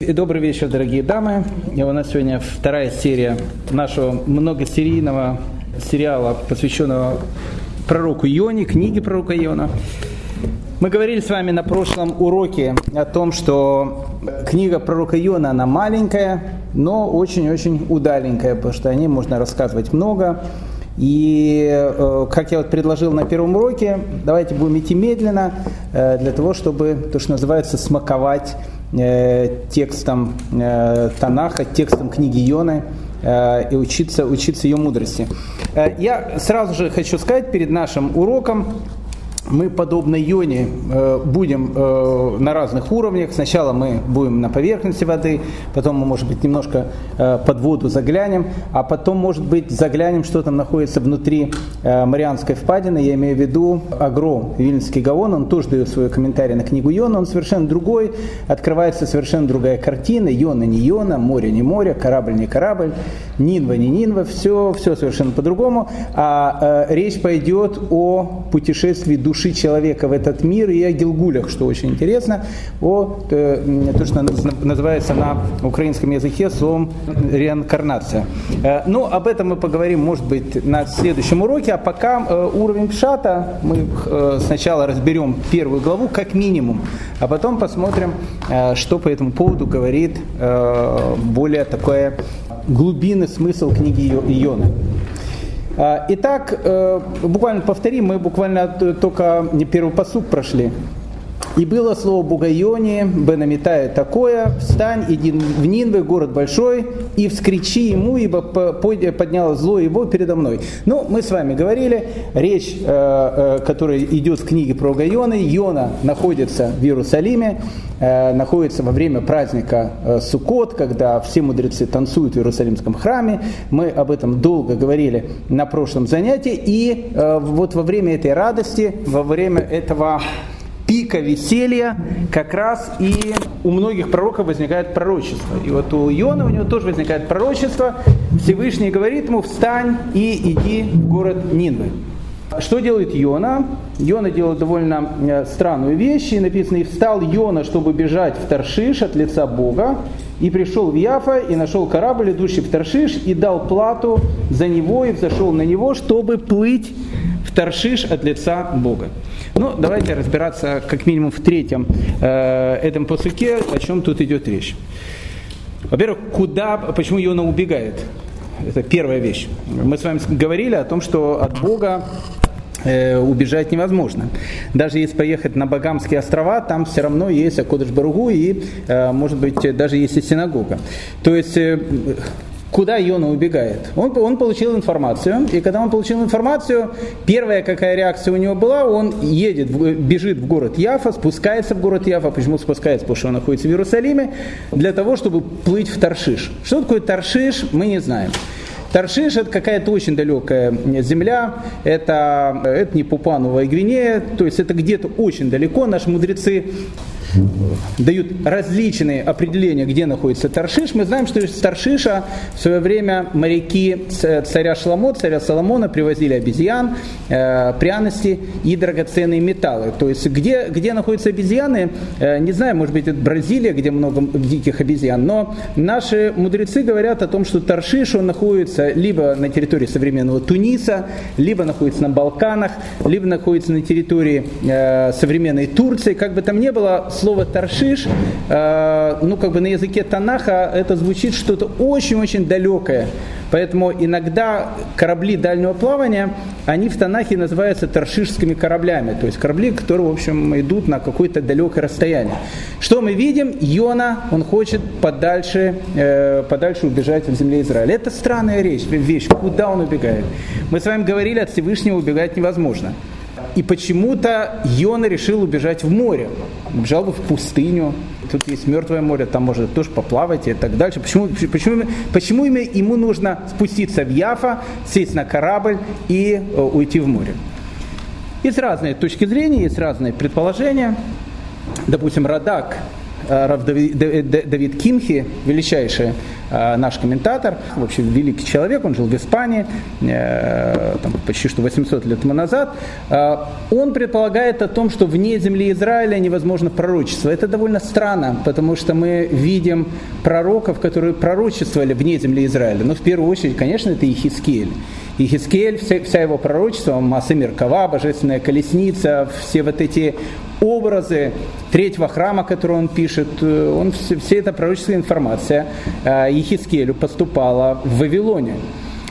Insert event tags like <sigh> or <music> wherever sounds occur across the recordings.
И добрый вечер, дорогие дамы. И у нас сегодня вторая серия нашего многосерийного сериала, посвященного пророку Ионе, книге пророка Иона. Мы говорили с вами на прошлом уроке о том, что книга пророка Иона, она маленькая, но очень-очень удаленькая, потому что о ней можно рассказывать много. И, э, как я вот предложил на первом уроке, давайте будем идти медленно, э, для того, чтобы, то, что называется, смаковать текстом э, Танаха, текстом книги Йоны э, и учиться, учиться ее мудрости. Я сразу же хочу сказать перед нашим уроком, мы, подобно Йоне, э, будем э, на разных уровнях. Сначала мы будем на поверхности воды, потом мы, может быть, немножко э, под воду заглянем, а потом, может быть, заглянем, что там находится внутри Марианской впадины. Я имею в виду Агро, Вильнинский Гаон, он тоже дает свой комментарий на книгу Йона, он совершенно другой, открывается совершенно другая картина, Йона не Йона, море не море, корабль не корабль, Нинва не Нинва, все, все совершенно по-другому. А речь пойдет о путешествии души души человека в этот мир. И о Гилгулях, что очень интересно, о э, то, что называется на украинском языке словом реинкарнация. Э, ну, об этом мы поговорим, может быть, на следующем уроке, а пока э, уровень пшата мы сначала разберем первую главу как минимум, а потом посмотрим, что по этому поводу говорит более такое глубинный смысл книги Иона. А, итак, э, буквально повторим, мы буквально только первый посук прошли. И было слово Бога Ионе, Бенамитая такое, встань, иди в Нинвы, город большой, и вскричи ему, ибо подняло зло его передо мной. Ну, мы с вами говорили, речь, э, э, которая идет в книге про Гайона, Иона находится в Иерусалиме, э, находится во время праздника Суккот, когда все мудрецы танцуют в Иерусалимском храме. Мы об этом долго говорили на прошлом занятии, и вот во время этой радости, во время этого пика веселья как раз и у многих пророков возникает пророчество. И вот у Иона у него тоже возникает пророчество. Всевышний говорит ему, встань и иди в город Нинвы. Что делает Йона? Йона делает довольно э, странную вещь. И написано, и встал Йона, чтобы бежать в Таршиш от лица Бога. И пришел в Яфа, и нашел корабль, идущий в Таршиш, и дал плату за него, и взошел на него, чтобы плыть в Таршиш от лица Бога. Ну, давайте разбираться как минимум в третьем э, этом посыке, о чем тут идет речь. Во-первых, куда, почему Иона убегает? Это первая вещь. Мы с вами говорили о том, что от Бога убежать невозможно. Даже если поехать на Багамские острова, там все равно есть Акодыш Баругу и, э, может быть, даже есть и синагога. То есть э, Куда Йона убегает? Он, он получил информацию, и когда он получил информацию, первая какая реакция у него была, он едет, бежит в город Яфа, спускается в город Яфа. Почему спускается? Потому что он находится в Иерусалиме, для того, чтобы плыть в Таршиш. Что такое Таршиш, мы не знаем. Таршиш это какая-то очень далекая земля, это, это не Пупанова Гвинея, то есть это где-то очень далеко. Наши мудрецы дают различные определения, где находится Таршиш. Мы знаем, что из Таршиша в свое время моряки царя Шламо, царя Соломона привозили обезьян, э, пряности и драгоценные металлы. То есть где, где находятся обезьяны, э, не знаю, может быть это Бразилия, где много диких обезьян, но наши мудрецы говорят о том, что Таршиш он находится либо на территории современного Туниса, либо находится на Балканах, либо находится на территории э, современной Турции. Как бы там ни было, слово Таршиш, э, ну как бы на языке Танаха это звучит что-то очень-очень далекое. Поэтому иногда корабли дальнего плавания, они в Танахе называются таршишскими кораблями, то есть корабли, которые, в общем, идут на какое-то далекое расстояние. Что мы видим? Йона, он хочет подальше, э, подальше убежать в земле Израиля. Это странная речь, вещь, куда он убегает. Мы с вами говорили, от Всевышнего убегать невозможно. И почему-то Йона решил убежать в море. Убежал бы в пустыню. Тут есть мертвое море, там можно тоже поплавать и так дальше. Почему, почему, почему ему нужно спуститься в Яфа, сесть на корабль и э, уйти в море? Есть разные точки зрения, есть разные предположения. Допустим, Радак Рав Давид Кимхи, величайший наш комментатор, в общем, великий человек, он жил в Испании там, почти что 800 лет тому назад, он предполагает о том, что вне земли Израиля невозможно пророчество. Это довольно странно, потому что мы видим пророков, которые пророчествовали вне земли Израиля. Но в первую очередь, конечно, это Ихискель. Ихискель, вся, вся его пророчество, Масы Меркава, Божественная колесница, все вот эти образы третьего храма, который он пишет, э, он, все, все эта пророческая информация Ехискелю э, поступала в Вавилоне.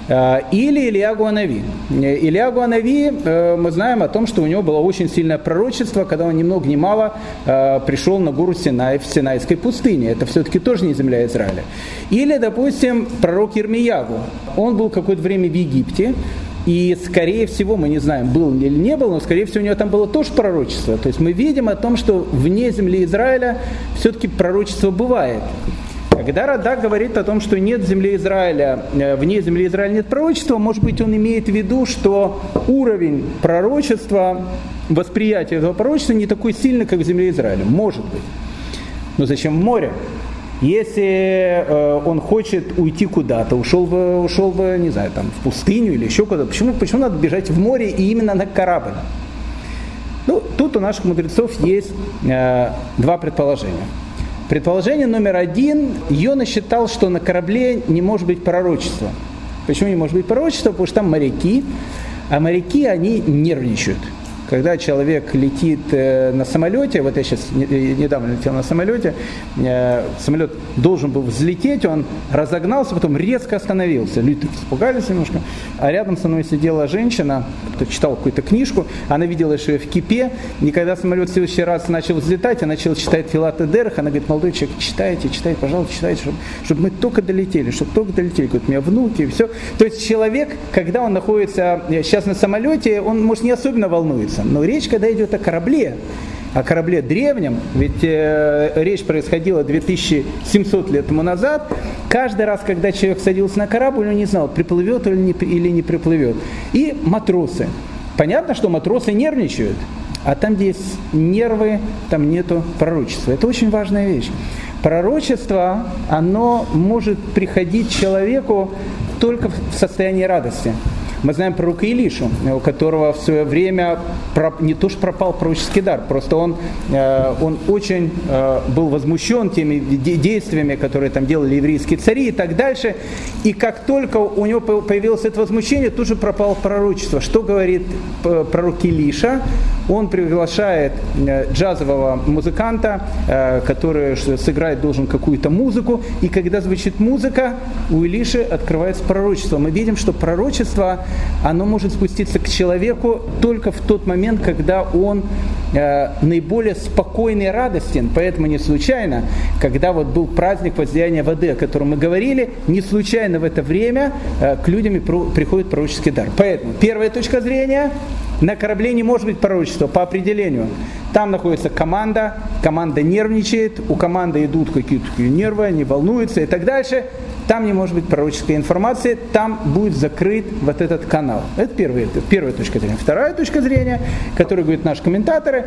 Э, или Илья Гуанави. Илья Гуанави, мы знаем о том, что у него было очень сильное пророчество, когда он ни много ни мало пришел на гору Синай в Синайской пустыне. Это все-таки тоже не земля Израиля. Или, допустим, пророк Ирмиягу. Он был какое-то время в Египте, и, скорее всего, мы не знаем, был или не был, но, скорее всего, у него там было тоже пророчество. То есть мы видим о том, что вне земли Израиля все-таки пророчество бывает. Когда Радак говорит о том, что нет земли Израиля, э, вне земли Израиля нет пророчества, может быть, он имеет в виду, что уровень пророчества, восприятия этого пророчества не такой сильный, как в земле Израиля. Может быть. Но зачем в море? Если э, он хочет уйти куда-то, ушел бы, ушел бы, не знаю, там, в пустыню или еще куда-то, почему, почему надо бежать в море и именно на корабль? Ну, тут у наших мудрецов есть э, два предположения. Предположение номер один. Йона считал, что на корабле не может быть пророчества. Почему не может быть пророчества? Потому что там моряки, а моряки, они нервничают когда человек летит э, на самолете, вот я сейчас э, недавно летел на самолете, э, самолет должен был взлететь, он разогнался, потом резко остановился. Люди испугались немножко. А рядом со мной сидела женщина, кто читал какую-то книжку, она видела, что я в кипе, и когда самолет в следующий раз начал взлетать, она начала читать Филат Дерах, она говорит, молодой человек, читайте, читайте, пожалуйста, читайте, чтобы, чтобы мы только долетели, чтобы только долетели. Говорит, у меня внуки, и все. То есть человек, когда он находится сейчас на самолете, он, может, не особенно волнуется написано. Но речь, когда идет о корабле, о корабле древнем, ведь э, речь происходила 2700 лет тому назад, каждый раз, когда человек садился на корабль, он не знал, приплывет или не, или не приплывет. И матросы. Понятно, что матросы нервничают, а там, где есть нервы, там нету пророчества. Это очень важная вещь. Пророчество, оно может приходить человеку только в состоянии радости. Мы знаем про рука Илишу, у которого в свое время не то что пропал пророческий дар, просто он, э, он очень э, был возмущен теми действиями, которые там делали еврейские цари и так дальше. И как только у него появилось это возмущение, тут же пропало пророчество. Что говорит э, пророк Илиша? Он приглашает джазового музыканта, который сыграть должен какую-то музыку, и когда звучит музыка, у Илиши открывается пророчество. Мы видим, что пророчество оно может спуститься к человеку только в тот момент, когда он э, наиболее спокойный и радостен. Поэтому не случайно, когда вот был праздник возлияния воды, о котором мы говорили, не случайно в это время э, к людям приходит пророческий дар. Поэтому первая точка зрения, на корабле не может быть пророчества по определению. Там находится команда, команда нервничает, у команды идут какие-то нервы, они волнуются и так дальше. Там не может быть пророческой информации, там будет закрыт вот этот канал. Это первая, первая точка зрения. Вторая точка зрения, которую говорят наши комментаторы,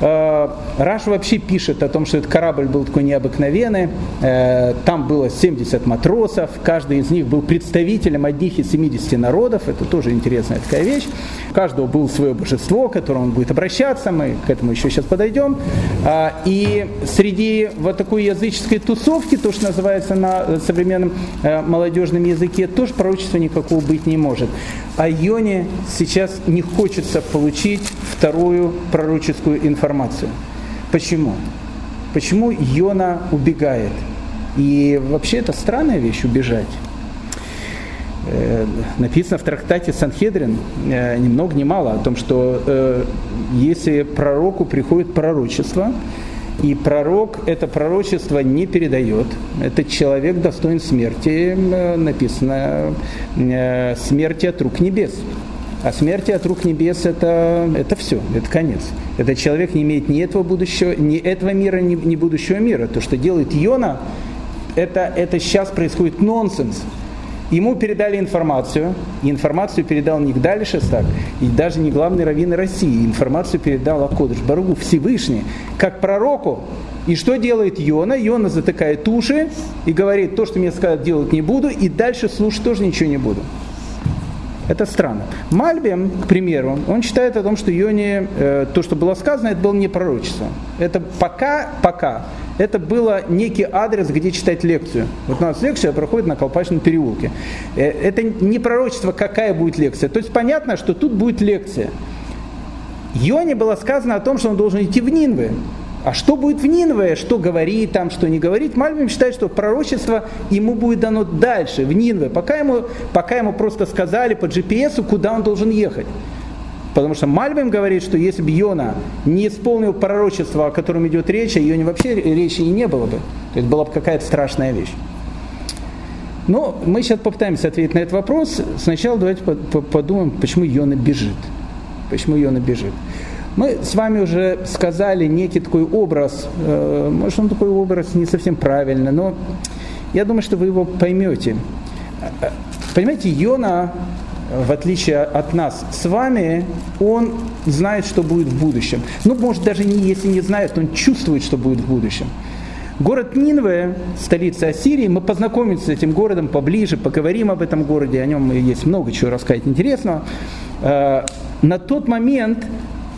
Раш вообще пишет о том, что этот корабль был такой необыкновенный. Э, там было 70 матросов, каждый из них был представителем одних из 70 народов. Это тоже интересная такая вещь. У каждого было свое божество, к которому он будет обращаться. Мы к этому еще сейчас подойдем. Э, и среди вот такой языческой тусовки, то, что называется на современном молодежном языке, тоже пророчества никакого быть не может. А Йоне сейчас не хочется получить вторую пророческую информацию. Почему? Почему Йона убегает? И вообще это странная вещь убежать. Э, написано в трактате Санхедрин э, ни много ни мало о том, что э, если пророку приходит пророчество, и пророк это пророчество не передает. Этот человек достоин смерти, написано, смерти от рук небес. А смерти от рук небес это, это все, это конец. Этот человек не имеет ни этого будущего, ни этого мира, ни, ни будущего мира. То, что делает Йона, это, это сейчас происходит нонсенс. Ему передали информацию, и информацию передал не Гдали Шестак, и даже не главный раввин России, информацию передал Акодыш Баругу Всевышний, как пророку, И что делает Йона? Йона затыкает уши и говорит, то, что мне сказать, делать не буду, и дальше слушать тоже ничего не буду. Это странно. Мальбим, к примеру, он считает о том, что Йоне, э, то, что было сказано, это было не пророчество. Это пока, пока. Это было некий адрес, где читать лекцию. Вот у нас лекция проходит на Колпачном переулке. Э, это не пророчество, какая будет лекция. То есть понятно, что тут будет лекция. Йоне было сказано о том, что он должен идти в Нинвы. А что будет в Нинве, что говорит там, что не говорит, Мальбим считает, что пророчество ему будет дано дальше, в Нинве, пока ему, пока ему просто сказали по GPS, куда он должен ехать. Потому что Мальбим говорит, что если бы Йона не исполнил пророчество, о котором идет речь, о Йоне вообще речи и не было бы. То есть была бы какая-то страшная вещь. Но мы сейчас попытаемся ответить на этот вопрос. Сначала давайте подумаем, почему Йона бежит. Почему Йона бежит. Мы с вами уже сказали некий такой образ, э, может он такой образ не совсем правильный, но я думаю, что вы его поймете. Понимаете, Йона, в отличие от нас с вами, он знает, что будет в будущем. Ну, может, даже не, если не знает, он чувствует, что будет в будущем. Город Нинве, столица Ассирии, мы познакомимся с этим городом поближе, поговорим об этом городе, о нем есть много чего рассказать интересного. Э, на тот момент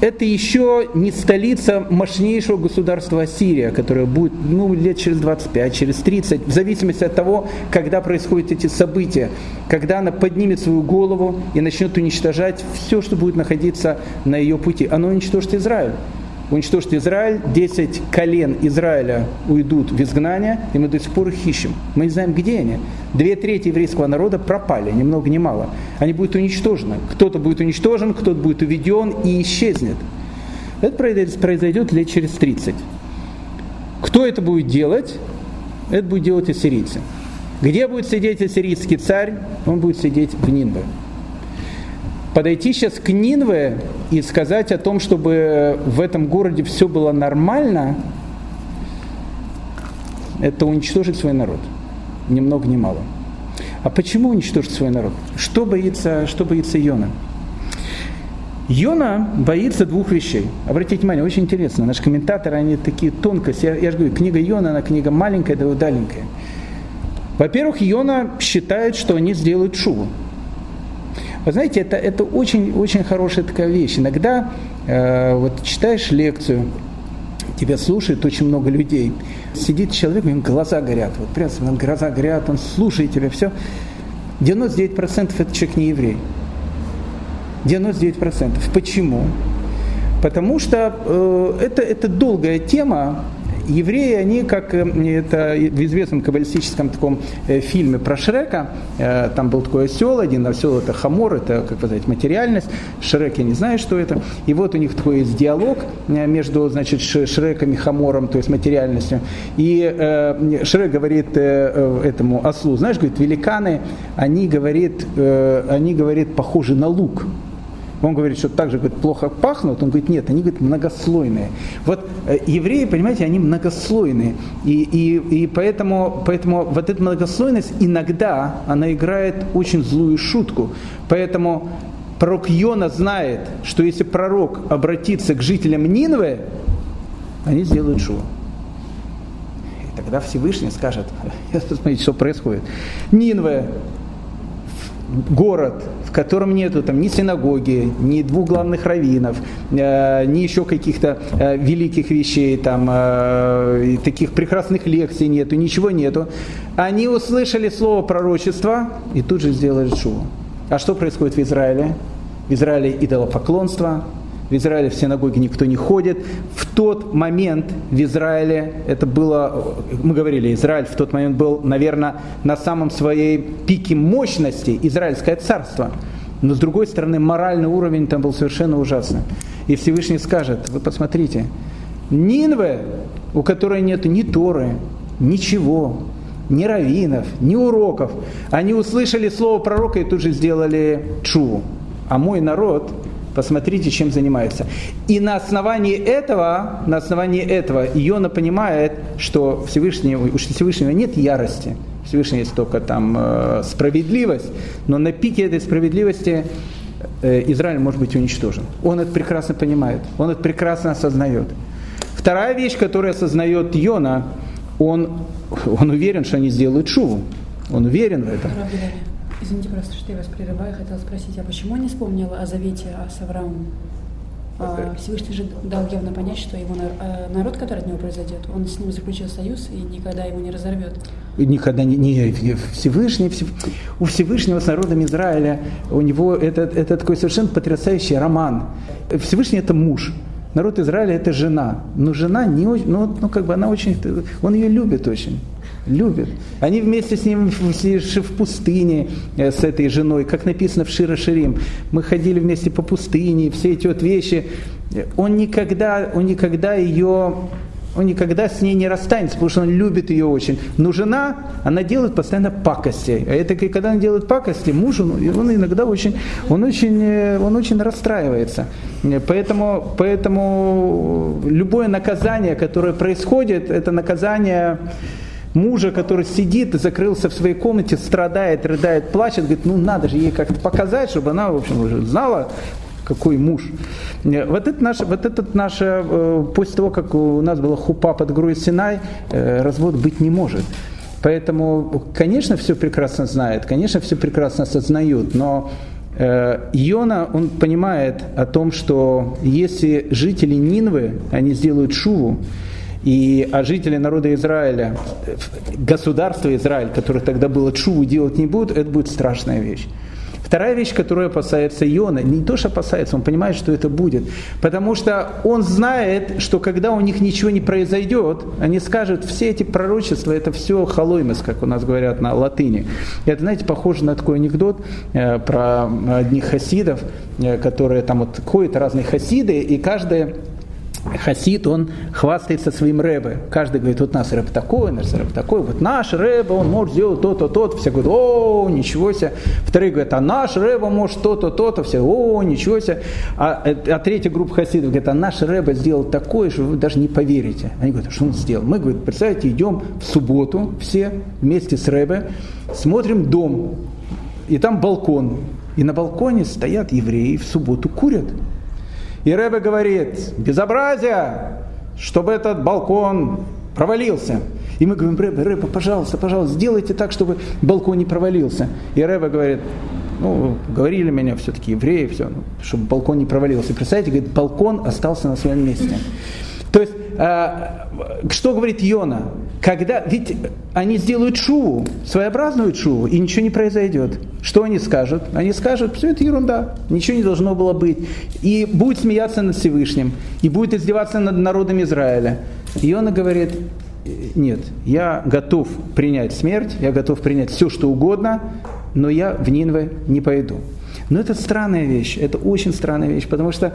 это еще не столица мощнейшего государства Ассирия, которое будет ну, лет через 25, через 30, в зависимости от того, когда происходят эти события, когда она поднимет свою голову и начнет уничтожать все, что будет находиться на ее пути. Оно уничтожит Израиль уничтожить Израиль, 10 колен Израиля уйдут в изгнание, и мы до сих пор их ищем. Мы не знаем, где они. Две трети еврейского народа пропали, ни много ни мало. Они будут уничтожены. Кто-то будет уничтожен, кто-то будет уведен и исчезнет. Это произойдет лет через 30. Кто это будет делать? Это будет делать ассирийцы. Где будет сидеть ассирийский царь? Он будет сидеть в Нинбе подойти сейчас к Нинве и сказать о том, чтобы в этом городе все было нормально, это уничтожить свой народ. Ни много ни мало. А почему уничтожить свой народ? Что боится, что боится Йона? Йона боится двух вещей. Обратите внимание, очень интересно. Наши комментаторы, они такие тонкости. Я, я же говорю, книга Йона, она книга маленькая, да удаленькая. Во-первых, Йона считает, что они сделают шуву. Вы знаете, это, это очень, очень хорошая такая вещь. Иногда э, вот читаешь лекцию, тебя слушает очень много людей. Сидит человек, у него глаза горят. Вот прям глаза горят, он слушает тебя, все. 99% это человек не еврей. 99%. Почему? Потому что э, это, это долгая тема, евреи, они, как э, это в известном каббалистическом таком э, фильме про Шрека, э, там был такой осел один, осел это хамор, это, как вы знаете, материальность, Шрек, я не знаю, что это, и вот у них такой есть диалог между, значит, Шреком и хамором, то есть материальностью, и Шрек говорит этому ослу, знаешь, говорит, великаны, они, говорит, они, говорит, похожи на лук, он говорит, что так же говорит, плохо пахнут. Он говорит, нет, они говорит, многослойные. Вот э, евреи, понимаете, они многослойные. И, и, и поэтому, поэтому вот эта многослойность иногда она играет очень злую шутку. Поэтому пророк Йона знает, что если пророк обратится к жителям Нинвы, они сделают шоу. И тогда Всевышний скажет, <laughs> смотрите, что происходит. Нинве, город, в котором нету там ни синагоги, ни двух главных раввинов, э, ни еще каких-то э, великих вещей, там, э, таких прекрасных лекций нету, ничего нету. Они услышали слово пророчества и тут же сделали шоу. А что происходит в Израиле? В Израиле идолопоклонство, в Израиле в синагоге никто не ходит. В тот момент в Израиле, это было, мы говорили, Израиль в тот момент был, наверное, на самом своей пике мощности, Израильское царство. Но с другой стороны, моральный уровень там был совершенно ужасный. И Всевышний скажет, вы посмотрите, Нинве, у которой нет ни Торы, ничего, ни раввинов, ни уроков, они услышали слово пророка и тут же сделали чуву. А мой народ, Посмотрите, чем занимается. И на основании этого, на основании этого Иона понимает, что Всевышнего, у Всевышнего нет ярости. Всевышний есть только там э, справедливость, но на пике этой справедливости э, Израиль может быть уничтожен. Он это прекрасно понимает, он это прекрасно осознает. Вторая вещь, которую осознает Йона, он, он уверен, что они сделают шуву. Он уверен в этом. Извините просто, что я вас прерываю. Хотела спросить, а почему не вспомнила о завете с Авраамом? А, Всевышний же дал явно понять, что его э, народ, который от него произойдет, он с ним заключил союз и никогда его не разорвет. И никогда не, не Всевышний, у Всевышнего с народом Израиля, у него это, это такой совершенно потрясающий роман. Всевышний это муж, народ Израиля это жена. Но жена не очень, ну, ну как бы она очень, он ее любит очень любит. Они вместе с ним в пустыне э, с этой женой, как написано в Шира Ширим. Мы ходили вместе по пустыне, все эти вот вещи. Он никогда, он никогда ее он никогда с ней не расстанется, потому что он любит ее очень. Но жена, она делает постоянно пакости. А это когда она делает пакости, муж, он, он иногда очень, он очень, э, он очень расстраивается. Поэтому, поэтому любое наказание, которое происходит, это наказание мужа, который сидит и закрылся в своей комнате, страдает, рыдает, плачет, говорит, ну надо же ей как-то показать, чтобы она, в общем, уже знала, какой муж. Вот это наше, вот этот наше, э, после того, как у нас была хупа под горой Синай, э, развод быть не может. Поэтому, конечно, все прекрасно знает, конечно, все прекрасно осознают, но э, Иона, он понимает о том, что если жители Нинвы, они сделают шуву, и, а жители народа Израиля, государство Израиль, которое тогда было чуву, делать не будут, это будет страшная вещь. Вторая вещь, которую опасается Иона, не то, что опасается, он понимает, что это будет. Потому что он знает, что когда у них ничего не произойдет, они скажут, все эти пророчества, это все халоймес, как у нас говорят на латыни. Это, знаете, похоже на такой анекдот э, про одних хасидов, э, которые там вот ходят разные хасиды, и каждый Хасид, он хвастается своим рэбе. Каждый говорит, вот наш рэб такой, наш рэб такой, вот наш рэбе, он может сделать то-то, то-то. Все говорят, о, ничего себе. Вторые говорят, а наш рэбе может то-то, то-то. Все, о, ничего себе. А, а третья группа хасидов говорит, а наш рэбе сделал такое, что вы даже не поверите. Они говорят, а что он сделал? Мы, говорят, представьте, идем в субботу все вместе с рэбе, смотрим дом, и там балкон. И на балконе стоят евреи в субботу курят. И Рэбе говорит, безобразие, чтобы этот балкон провалился. И мы говорим, Рэбе, Рэбе, пожалуйста, пожалуйста, сделайте так, чтобы балкон не провалился. И Рэбе говорит, ну, говорили меня все-таки евреи, все, ну, чтобы балкон не провалился. Представляете, говорит, балкон остался на своем месте. То есть, э, что говорит Йона? Когда, ведь они сделают шуву, своеобразную шуву, и ничего не произойдет. Что они скажут? Они скажут, все это ерунда, ничего не должно было быть. И будет смеяться над Всевышним, и будет издеваться над народом Израиля. Йона говорит, нет, я готов принять смерть, я готов принять все, что угодно, но я в Нинве не пойду. Но это странная вещь, это очень странная вещь, потому что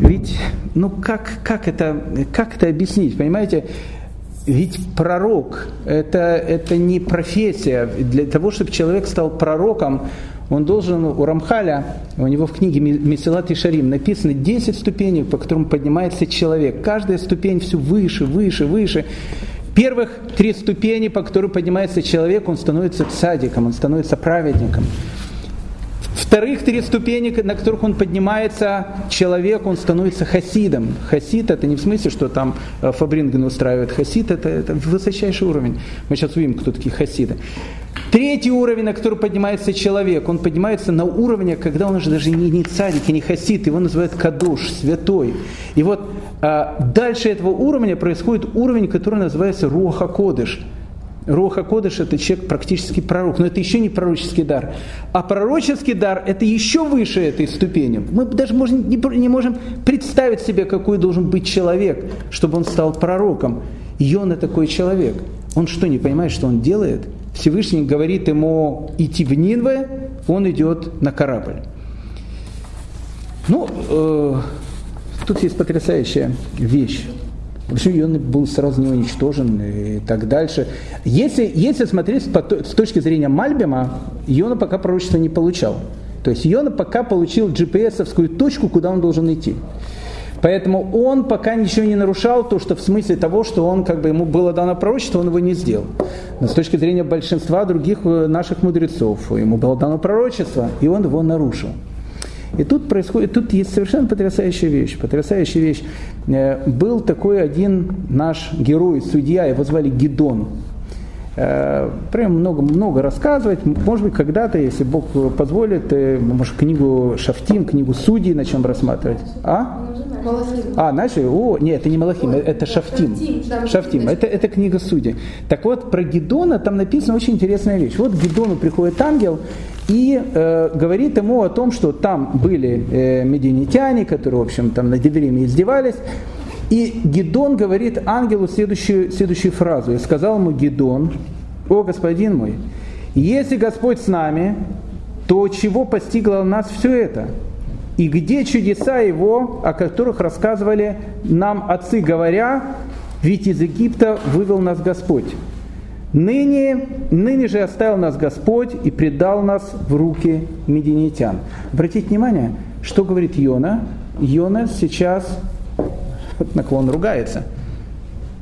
ведь, ну как, как, это, как это объяснить, понимаете? Ведь пророк это, это не профессия. Для того, чтобы человек стал пророком, он должен, у Рамхаля, у него в книге Месилат и Шарим написано 10 ступеней, по которым поднимается человек. Каждая ступень все выше, выше, выше. Первых три ступени, по которым поднимается человек, он становится цадиком, он становится праведником. Вторых три ступени, на которых он поднимается, человек, он становится хасидом. Хасид это не в смысле, что там э, Фабринген устраивает. Хасид это, это высочайший уровень. Мы сейчас увидим, кто такие хасиды. Третий уровень, на который поднимается человек, он поднимается на уровне, когда он уже даже не, не царик и не хасид, его называют кадуш, святой. И вот а, дальше этого уровня происходит уровень, который называется руха кодыш – Руха Кодыш – это человек практически пророк, но это еще не пророческий дар. А пророческий дар – это еще выше этой ступени. Мы даже можем, не, не можем представить себе, какой должен быть человек, чтобы он стал пророком. И он такой человек. Он что, не понимает, что он делает? Всевышний говорит ему идти в Нинве, он идет на корабль. Ну, э, тут есть потрясающая вещь. Почему он был сразу не уничтожен и так дальше. Если, если смотреть с точки зрения Мальбима, Йона пока пророчество не получал. То есть Йона пока получил GPS-овскую точку, куда он должен идти. Поэтому он пока ничего не нарушал, то, что в смысле того, что он, как бы, ему было дано пророчество, он его не сделал. Но с точки зрения большинства других э, наших мудрецов, ему было дано пророчество, и он его нарушил. И тут происходит, тут есть совершенно потрясающая вещь. Потрясающая вещь. Э, был такой один наш герой, судья, его звали Гидон. Э, прям много, много рассказывать. Может быть, когда-то, если Бог позволит, может, книгу Шафтим, книгу Судей начнем рассматривать. А? А, начали? О, нет, это не Малахим, это Шафтим. Шафтим, это, это книга Судей. Так вот, про Гедона там написана очень интересная вещь. Вот к Гедону приходит ангел и э, говорит ему о том, что там были э, мединитяне, которые, в общем, там над евреями издевались, и Гедон говорит ангелу следующую, следующую фразу. И сказал ему Гедон, о господин мой, если Господь с нами, то чего постигло нас все это? И где чудеса Его, о которых рассказывали нам отцы, говоря, ведь из Египта вывел нас Господь. Ныне, ныне же оставил нас Господь и предал нас в руки мединитян. Обратите внимание, что говорит Йона. Йона сейчас на кого он ругается.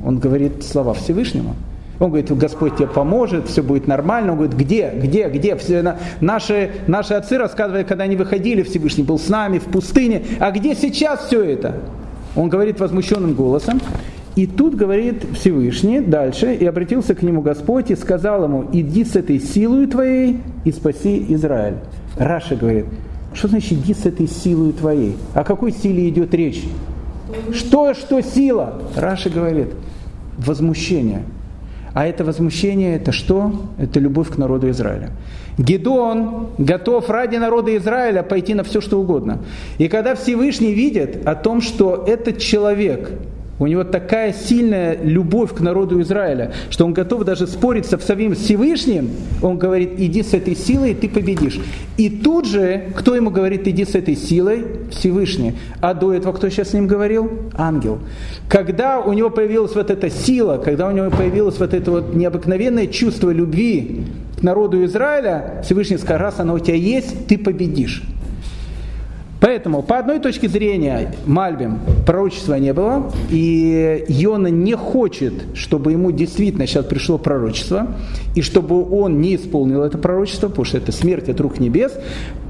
Он говорит слова Всевышнему. Он говорит, Господь тебе поможет, все будет нормально. Он говорит, где, где, где? Все, наши, наши отцы рассказывали, когда они выходили, Всевышний был с нами в пустыне. А где сейчас все это? Он говорит возмущенным голосом. И тут говорит Всевышний дальше, и обратился к нему Господь и сказал ему, иди с этой силой твоей и спаси Израиль. Раша говорит, что значит иди с этой силой твоей? О какой силе идет речь? Что, что сила? Раша говорит, возмущение. А это возмущение, это что? Это любовь к народу Израиля. Гедон готов ради народа Израиля пойти на все, что угодно. И когда Всевышний видит о том, что этот человек у него такая сильная любовь к народу Израиля, что он готов даже спорить со самим Всевышним. Он говорит, иди с этой силой, ты победишь. И тут же, кто ему говорит, иди с этой силой? Всевышний. А до этого кто сейчас с ним говорил? Ангел. Когда у него появилась вот эта сила, когда у него появилось вот это вот необыкновенное чувство любви к народу Израиля, Всевышний сказал, раз оно у тебя есть, ты победишь. Поэтому, по одной точке зрения, Мальбим пророчества не было, и Йона не хочет, чтобы ему действительно сейчас пришло пророчество, и чтобы он не исполнил это пророчество, потому что это смерть от рук небес.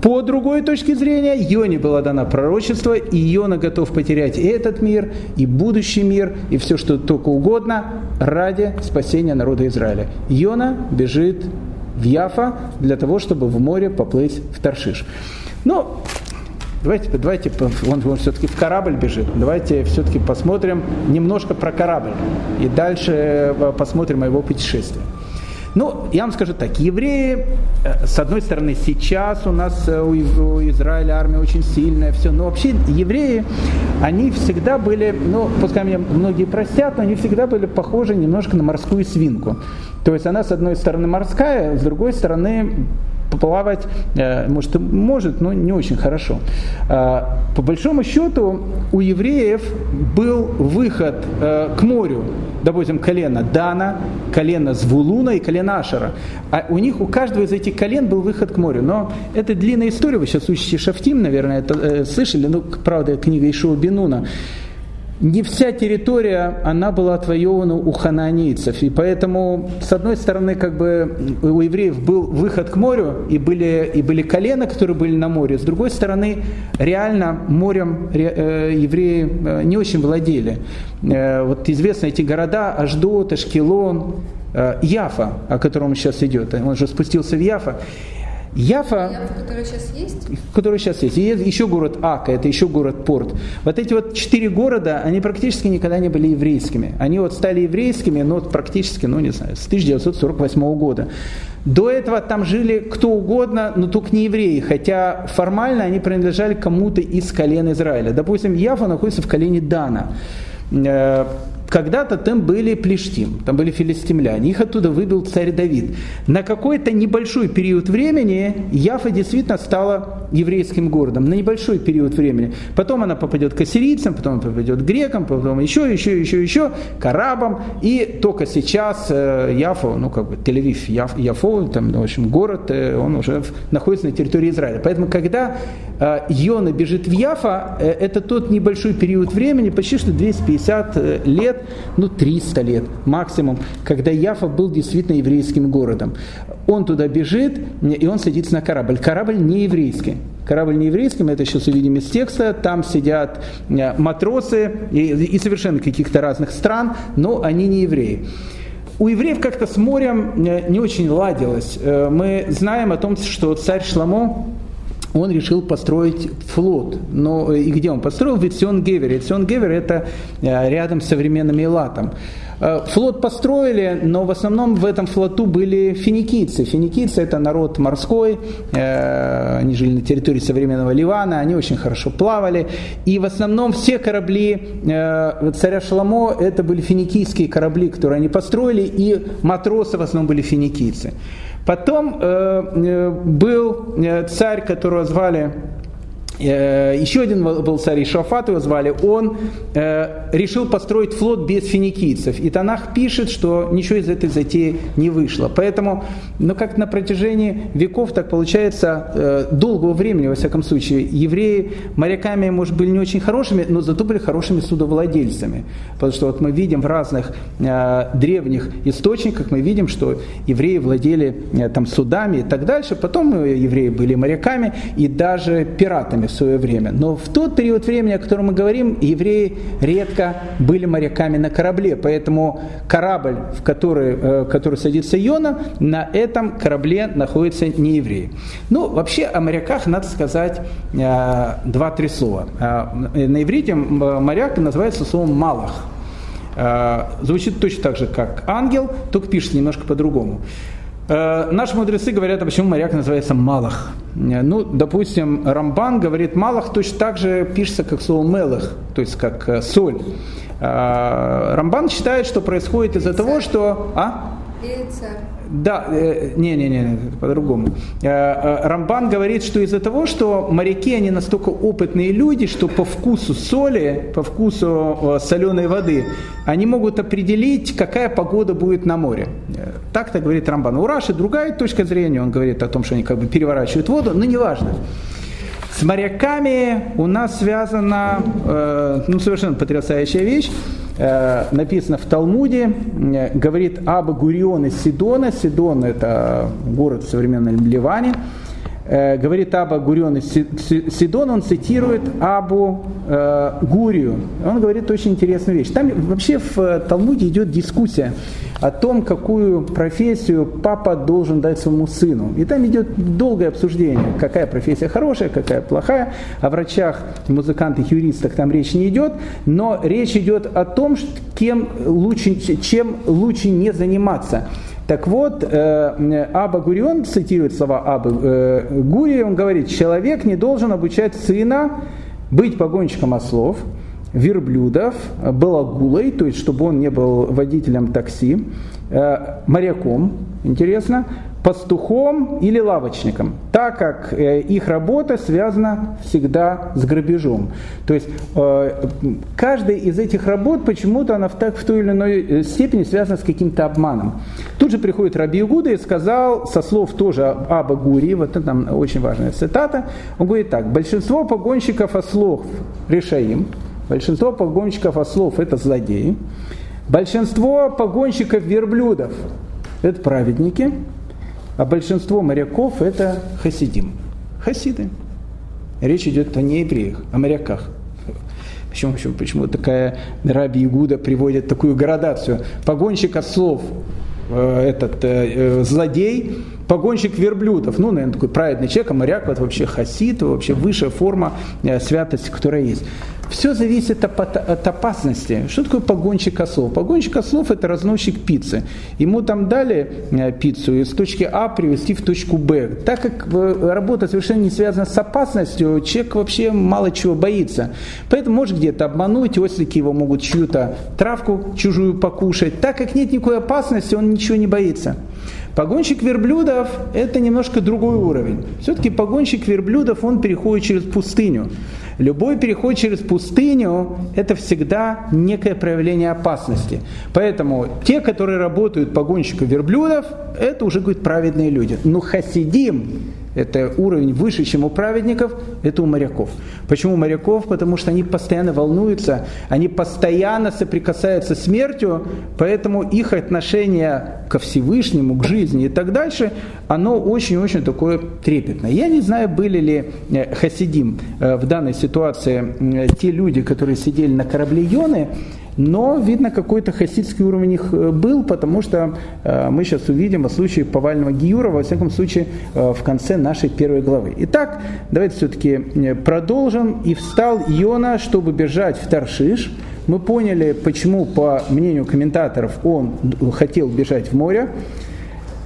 По другой точке зрения, Йоне было дано пророчество, и Йона готов потерять и этот мир, и будущий мир, и все, что только угодно, ради спасения народа Израиля. Йона бежит в Яфа для того, чтобы в море поплыть в Таршиш. Но Давайте, давайте, он, он все-таки в корабль бежит. Давайте все-таки посмотрим немножко про корабль. И дальше э, посмотрим о его путешествии. Ну, я вам скажу так, евреи, э, с одной стороны, сейчас у нас э, у Израиля армия очень сильная, все, но вообще евреи, они всегда были, ну, пускай меня многие простят, но они всегда были похожи немножко на морскую свинку. То есть она, с одной стороны, морская, с другой стороны, поплавать, э, может, может, но не очень хорошо. А, по большому счету у евреев был выход э, к морю, допустим, колено Дана, колено Звулуна и колено Ашера. А у них, у каждого из этих колен был выход к морю. Но это длинная история, вы сейчас учите Шафтим, наверное, это э, слышали, ну, правда, книга Ишуа Бенуна не вся территория, она была отвоевана у хананейцев. И поэтому, с одной стороны, как бы у евреев был выход к морю, и были, и были колена, которые были на море. С другой стороны, реально морем э, евреи э, не очень владели. Э, вот известны эти города Аждот, Ашкелон, Яфа, о котором сейчас идет. Он же спустился в Яфа. Яфа, Яфа, которая сейчас есть? Которая сейчас есть. И еще город Ака, это еще город Порт. Вот эти вот четыре города, они практически никогда не были еврейскими. Они вот стали еврейскими, но вот практически, ну не знаю, с 1948 года. До этого там жили кто угодно, но только не евреи, хотя формально они принадлежали кому-то из колен Израиля. Допустим, Яфа находится в колене Дана. Э, когда-то там были плештим, там были филистимляне, их оттуда выбил царь Давид. На какой-то небольшой период времени Яфа действительно стала еврейским городом, на небольшой период времени. Потом она попадет к ассирийцам, потом попадет к грекам, потом еще, еще, еще, еще, к арабам. И только сейчас э, Яфа, ну как бы Тель-Авив, Яф, Яфо, там, в общем, город, э, он уже находится на территории Израиля. Поэтому, когда э, Йона бежит в Яфа, это тот небольшой период времени, почти что 250 лет, ну, 300 лет максимум, когда Яфа был действительно еврейским городом. Он туда бежит, и он садится на корабль. Корабль не еврейский. Корабль не еврейский, мы это сейчас увидим из текста. Там сидят э, матросы и, совершенно каких-то разных стран, но они не евреи. У евреев как-то с морем э, не очень ладилось. Э, мы знаем о том, что царь Шламо он решил построить флот. Но и где он построил? В Эцион-Гевере. Эцион-Гевер это рядом с современным Элатом. Э, флот построили, но в основном в этом флоту были финикийцы. Финикийцы это народ морской, э, они жили на территории современного Ливана, они очень хорошо плавали. И в основном все корабли э, царя Шаламо это были финикийские корабли, которые они построили, и матросы в основном были финикийцы. Потом был царь, которого звали Э, еще один был царь Ишафат, его звали, он э, решил построить флот без финикийцев. И Танах пишет, что ничего из этой затеи не вышло. Поэтому, ну как на протяжении веков, так получается, э, долгого времени, во всяком случае, евреи моряками, может, были не очень хорошими, но зато были хорошими судовладельцами. Потому что вот мы видим в разных древних источниках, мы видим, что евреи владели там судами и так дальше. Потом евреи были моряками и даже пиратами в свое время. Но в тот период времени, о котором мы говорим, евреи редко были моряками на корабле. Поэтому корабль, в который, э, который садится Йона, на этом корабле находится не евреи. Ну, вообще о моряках надо сказать э, два-три слова. Э, на иврите моряк называется словом «малах». Звучит точно так же, как ангел, только пишется немножко по-другому. Э, наши мудрецы говорят, а почему моряк называется Малах. Э, ну, допустим, Рамбан говорит Малах точно так же пишется, как слово Мелах, то есть как э, соль. Рамбан считает, что происходит из-за того, что... А? Да, не-не-не, э, по-другому. Э, э, Рамбан говорит, что из-за того, что моряки, они настолько опытные люди, что по вкусу соли, по вкусу соленой воды, они могут определить, какая погода будет на море. Так-то говорит Рамбан. У Раши другая точка зрения, он говорит о том, что они как бы переворачивают воду, но неважно. С моряками у нас связана ну, совершенно потрясающая вещь. Э, написано в Талмуде, э, говорит об Гурион Сидона. Сидон – это город в современном Ливане. Э, говорит Аба Гурион из Сидон, он цитирует Абу Гурию. Он говорит очень интересную вещь. Там вообще в Талмуде идет дискуссия о том, какую профессию папа должен дать своему сыну. И там идет долгое обсуждение, какая профессия хорошая, какая плохая. О врачах, музыкантах, юристах там речь не идет, но речь идет о том, кем лучше, чем лучше не заниматься. Так вот, э, Аба Гурион цитирует слова Абы э, Гурия, он говорит, человек не должен обучать сына быть погонщиком ослов, верблюдов, балагулой, то есть чтобы он не был водителем такси, э, моряком, интересно, пастухом или лавочником, так как э, их работа связана всегда с грабежом. То есть э, каждая из этих работ почему-то она в, так, в той или иной степени связана с каким-то обманом. Тут же приходит Раби Игуда и сказал, со слов тоже Аба Гури, вот это там очень важная цитата, он говорит так, большинство погонщиков ослов решаим, Большинство погонщиков ослов – это злодеи. Большинство погонщиков верблюдов – это праведники. А большинство моряков – это хасидим. Хасиды. Речь идет о не евреях, о моряках. Почему, почему, почему такая Раби Игуда приводит такую градацию? Погонщик ослов э, этот э, э, злодей, погонщик верблюдов, ну, наверное, такой праведный человек, а моряк это вообще хасид, вообще высшая форма э, святости, которая есть. Все зависит от, от опасности. Что такое погонщик ослов? Погонщик ослов – это разносчик пиццы. Ему там дали э, пиццу из точки А привезти в точку Б. Так как э, работа совершенно не связана с опасностью, человек вообще мало чего боится. Поэтому может где-то обмануть, ослики его могут чью-то травку чужую покушать. Так как нет никакой опасности, он ничего не боится. Погонщик верблюдов – это немножко другой уровень. Все-таки погонщик верблюдов, он переходит через пустыню. Любой переход через пустыню – это всегда некое проявление опасности. Поэтому те, которые работают погонщиком верблюдов, это уже, говорит, праведные люди. Но хасидим, это уровень выше, чем у праведников, это у моряков. Почему у моряков? Потому что они постоянно волнуются, они постоянно соприкасаются с смертью, поэтому их отношение ко Всевышнему, к жизни и так дальше, оно очень-очень такое трепетное. Я не знаю, были ли э, хасидим э, в данной ситуации те люди, которые сидели на корабле Йоны, но, видно, какой-то хасидский уровень у них э, был, потому что э, мы сейчас увидим о случае повального Гиюра, во всяком случае, э, в конце нашей первой главы. Итак, давайте все-таки продолжим. «И встал Иона, чтобы бежать в Таршиш». Мы поняли, почему, по мнению комментаторов, он хотел бежать в море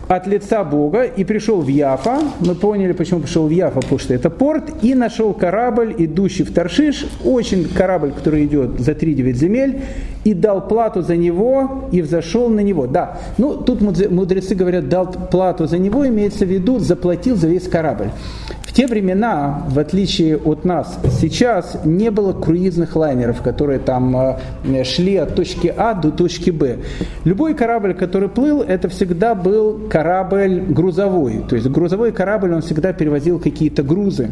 от лица Бога и пришел в Яфа. Мы поняли, почему пришел в Яфа, потому что это порт. И нашел корабль, идущий в Таршиш. Очень корабль, который идет за 3-9 земель. И дал плату за него и взошел на него. Да, ну тут мудрецы говорят, дал плату за него, имеется в виду, заплатил за весь корабль те времена, в отличие от нас сейчас, не было круизных лайнеров, которые там э, шли от точки А до точки Б. Любой корабль, который плыл, это всегда был корабль грузовой. То есть грузовой корабль, он всегда перевозил какие-то грузы.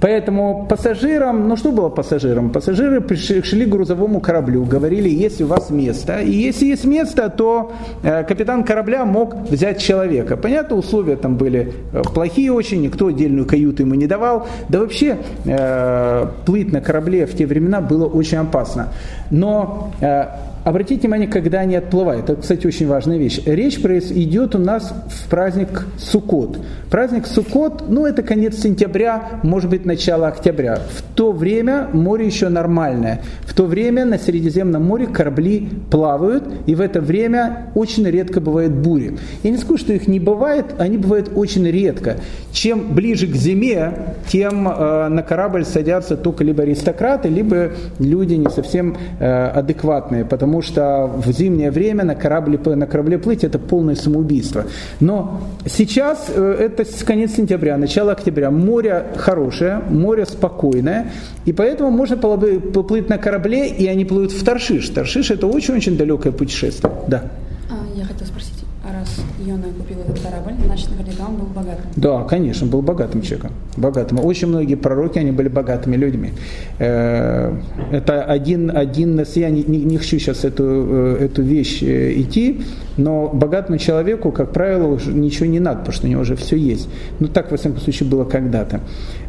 Поэтому пассажирам, ну что было пассажирам? Пассажиры пришли, шли к грузовому кораблю, говорили, есть у вас место. И если есть место, то э, капитан корабля мог взять человека. Понятно, условия там были э, плохие очень, никто отдельную каюту ему не давал. Да вообще э, плыть на корабле в те времена было очень опасно. Но э, Обратите внимание, когда они отплывают. Это, кстати, очень важная вещь. Речь идет у нас в праздник Суккот. Праздник Суккот, ну, это конец сентября, может быть, начало октября. В то время море еще нормальное. В то время на Средиземном море корабли плавают, и в это время очень редко бывает бури. Я не скажу, что их не бывает, они бывают очень редко. Чем ближе к зиме, тем э, на корабль садятся только либо аристократы, либо люди не совсем э, адекватные, потому потому что в зимнее время на корабле, на корабле плыть это полное самоубийство. Но сейчас э, это конец сентября, начало октября. Море хорошее, море спокойное, и поэтому можно поплыть на корабле, и они плывут в Таршиш. Таршиш это очень-очень далекое путешествие. Да. А, я хотела спросить, раз Йона купил этот корабль, значит, наверняка он был богатым. Да, конечно, был богатым человеком. Богатым. Очень многие пророки, они были богатыми людьми. Э, это один, один я не, не, не хочу сейчас эту, э, эту вещь э, идти, но богатому человеку, как правило, уже ничего не надо, потому что у него уже все есть. Ну, так, во всяком случае, было когда-то.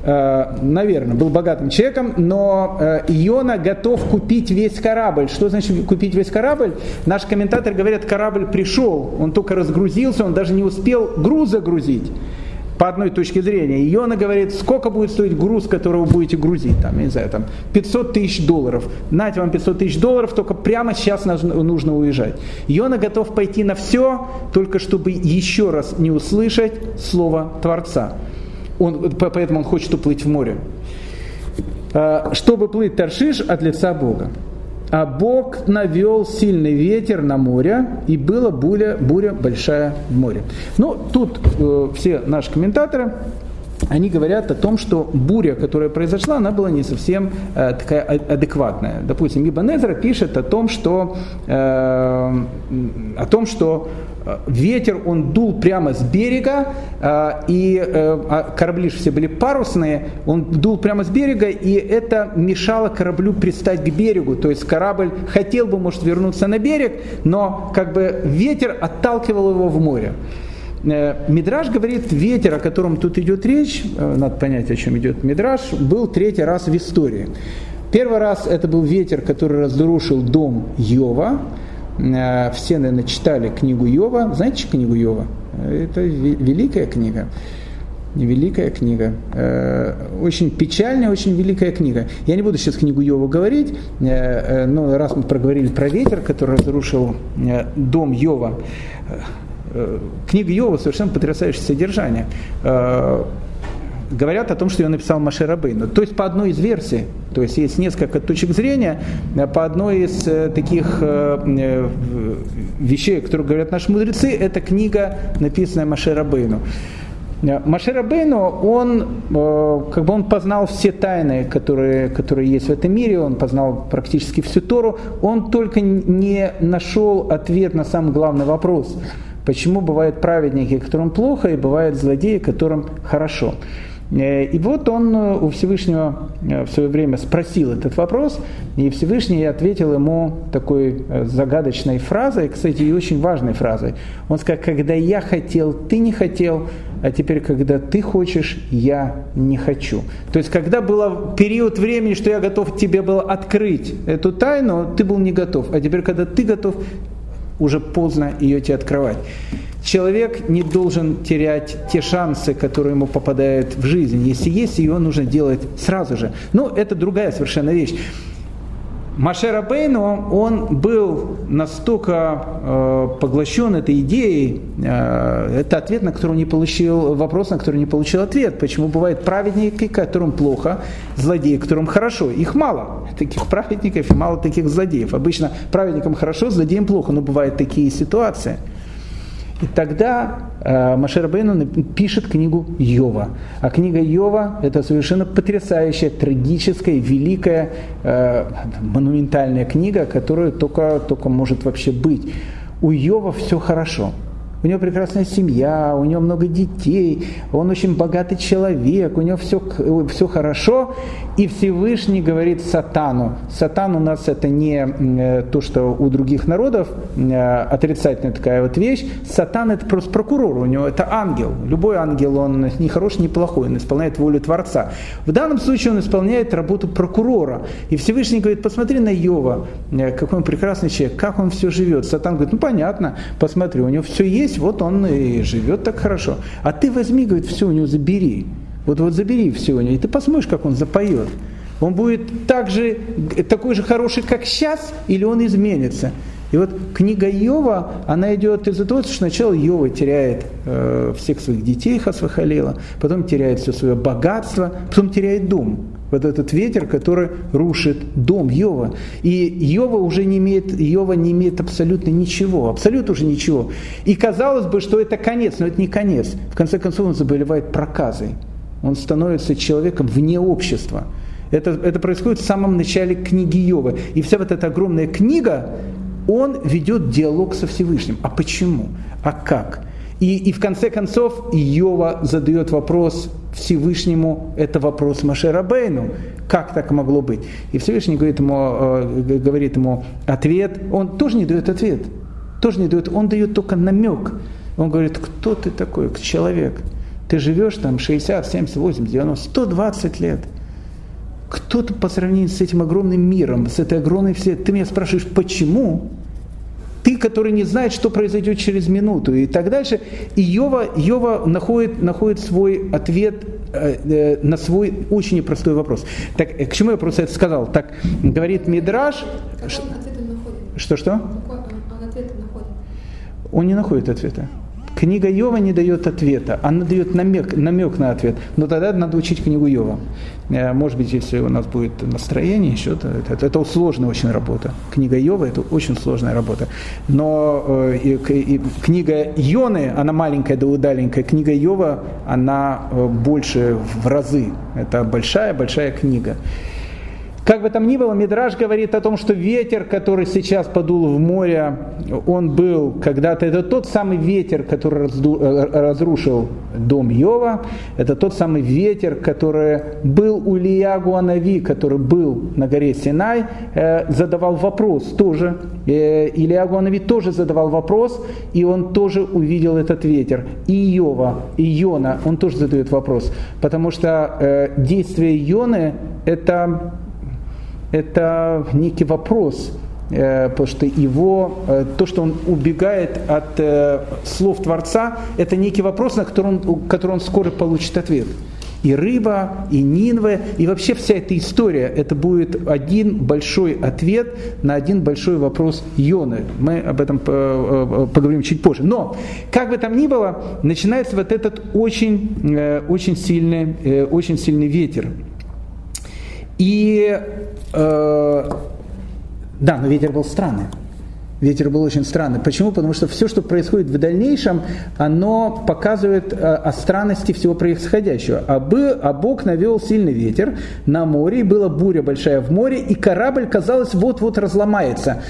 Наверное, был богатым человеком, но Иона готов купить весь корабль. Что значит купить весь корабль? Наш комментатор говорит, корабль пришел, он только разгрузился, он даже не успел груз загрузить по одной точке зрения. Иона говорит, сколько будет стоить груз, который вы будете грузить, там, я не знаю, там, 500 тысяч долларов. Нате вам 500 тысяч долларов, только прямо сейчас нужно, нужно уезжать. Иона готов пойти на все, только чтобы еще раз не услышать слово Творца. Он, поэтому он хочет уплыть в море. А, чтобы плыть Таршиш от лица Бога. А Бог навел сильный ветер на море, и была буря, буря большая в море. Ну, тут э, все наши комментаторы, они говорят о том, что буря, которая произошла, она была не совсем э, такая адекватная. Допустим, Ибн пишет о том, что, э, о том, что ветер, он дул прямо с берега, э, и э, а корабли все были парусные, он дул прямо с берега, и это мешало кораблю пристать к берегу. То есть корабль хотел бы, может, вернуться на берег, но как бы ветер отталкивал его в море. Мидраж говорит, ветер, о котором тут идет речь, надо понять, о чем идет Мидраж, был третий раз в истории. Первый раз это был ветер, который разрушил дом Йова, Э, все, наверное, читали книгу Йова. Знаете книгу Йова? Это великая книга. Великая книга. Э, очень печальная, очень великая книга. Я не буду сейчас книгу Йова говорить, э, но раз мы проговорили про ветер, который разрушил дом Йова, книга Йова совершенно потрясающее содержание говорят о том, что ее написал Маше Рабейну. То есть по одной из версий, то есть есть несколько точек зрения, э, по одной из э, таких э, вещей, которые говорят наши мудрецы, это книга, написанная Маше Рабейну. Маше Рабейну, он, как бы он познал все тайны, которые, которые есть в этом мире, он познал практически всю Тору, он только не нашел ответ на самый главный вопрос – Почему бывают праведники, которым плохо, и бывают злодеи, которым хорошо. Э, и вот он э, у Всевышнего э, в свое время спросил этот вопрос, и Всевышний ответил ему такой загадочной фразой, кстати, и очень важной фразой. Он сказал, когда я хотел, ты не хотел, а теперь, когда ты хочешь, я не хочу. То есть, когда был период времени, что я готов тебе был открыть эту тайну, ты был не готов, а теперь, когда ты готов, уже поздно ее тебе открывать. Человек не должен терять те шансы, которые ему попадают в жизнь. Если есть, ее нужно делать сразу же. Ну, это другая совершенно вещь. Машер Абейну, он был настолько э, поглощен этой идеей, э, это ответ, на который не получил, вопрос, на который не получил ответ. Почему бывают праведники, которым плохо, злодеи, которым хорошо. Их мало, таких праведников и мало таких злодеев. Обычно праведникам хорошо, злодеям плохо, но бывают такие ситуации – и тогда э, Машер Бейну пишет книгу Йова. А книга Йова – это совершенно потрясающая, трагическая, великая, э, монументальная книга, которая только, только может вообще быть. У Йова все хорошо – у него прекрасная семья, у него много детей, он очень богатый человек, у него все, все хорошо, и Всевышний говорит Сатану. Сатан у нас это не э, то, что у других народов э, отрицательная такая вот вещь. Сатан это просто прокурор, у него это ангел. Любой ангел, он не хороший, не плохой, он исполняет волю Творца. В данном случае он исполняет работу прокурора. И Всевышний говорит, посмотри на Йова, э, какой он прекрасный человек, как он все живет. Сатан говорит, ну понятно, посмотри, у него все есть, есть, вот он и живет так хорошо. А ты возьми, говорит, все у него забери. Вот, вот забери все у него, и ты посмотришь, как он запоет. Он будет так же, такой же хороший, как сейчас, или он изменится. И вот книга Йова, она идет из-за того, что сначала Йова теряет э, всех своих детей Хасвахалила, потом теряет все свое богатство, потом теряет дом. Вот этот ветер, который рушит дом Йова. И Йова уже не имеет, Йова не имеет абсолютно ничего, абсолютно уже ничего. И казалось бы, что это конец, но это не конец. В конце концов он заболевает проказой. Он становится человеком вне общества. Это, это происходит в самом начале книги Йова. И вся вот эта огромная книга, он ведет диалог со Всевышним. А почему? А как? И, и в конце концов Иова задает вопрос Всевышнему, это вопрос Машера Бейну. Как так могло быть? И Всевышний говорит ему, э, говорит ему ответ, он тоже не дает ответ. Тоже не дает, он дает только намек. Он говорит, кто ты такой, человек? Ты живешь там 60, 70, 80, 90, 120 лет. Кто ты по сравнению с этим огромным миром, с этой огромной всей... Ты меня спрашиваешь, почему? Ты, который не знает, что произойдет через минуту и так дальше. И Йова, Йова находит, находит свой ответ э, э, на свой очень непростой вопрос. Так, э, к чему я просто это сказал? Так, говорит Мидраш... Что-что? Он не находит ответа. Книга Йова не дает ответа, она дает намек, намек на ответ. Но тогда надо учить книгу Йова. Э, может быть, если у нас будет настроение, еще то это, это сложная очень работа. Книга Йова это очень сложная работа. Но э, и, и, книга Йоны, она маленькая да удаленькая, книга Йова, она э, больше в разы. Это большая-большая книга. Как бы там ни было, Мидраж говорит о том, что ветер, который сейчас подул в море, он был когда-то, это тот самый ветер, который э, разрушил дом Йова, это тот самый ветер, который был у Ильягу Анави, который был на горе Синай, э, задавал вопрос тоже. Э, Ильягу Анави тоже задавал вопрос, и он тоже увидел этот ветер. И Йова, и Йона, он тоже задает вопрос, потому что действие Йоны это это некий вопрос, э, потому что его, э, то, что он убегает от э, слов Творца, это некий вопрос, на который он, который он скоро получит ответ. И рыба, и Нинве, и вообще вся эта история, это будет один большой ответ на один большой вопрос Йоны. Мы об этом поговорим чуть позже. Но, как бы там ни было, начинается вот этот очень, очень, сильный, очень сильный ветер. И э, да, но ветер был странный. Ветер был очень странный. Почему? Потому что все, что происходит в дальнейшем, оно показывает э, о странности всего происходящего. А, бы, а Бог навел сильный ветер на море, и была буря большая в море, и корабль, казалось, вот-вот разломается.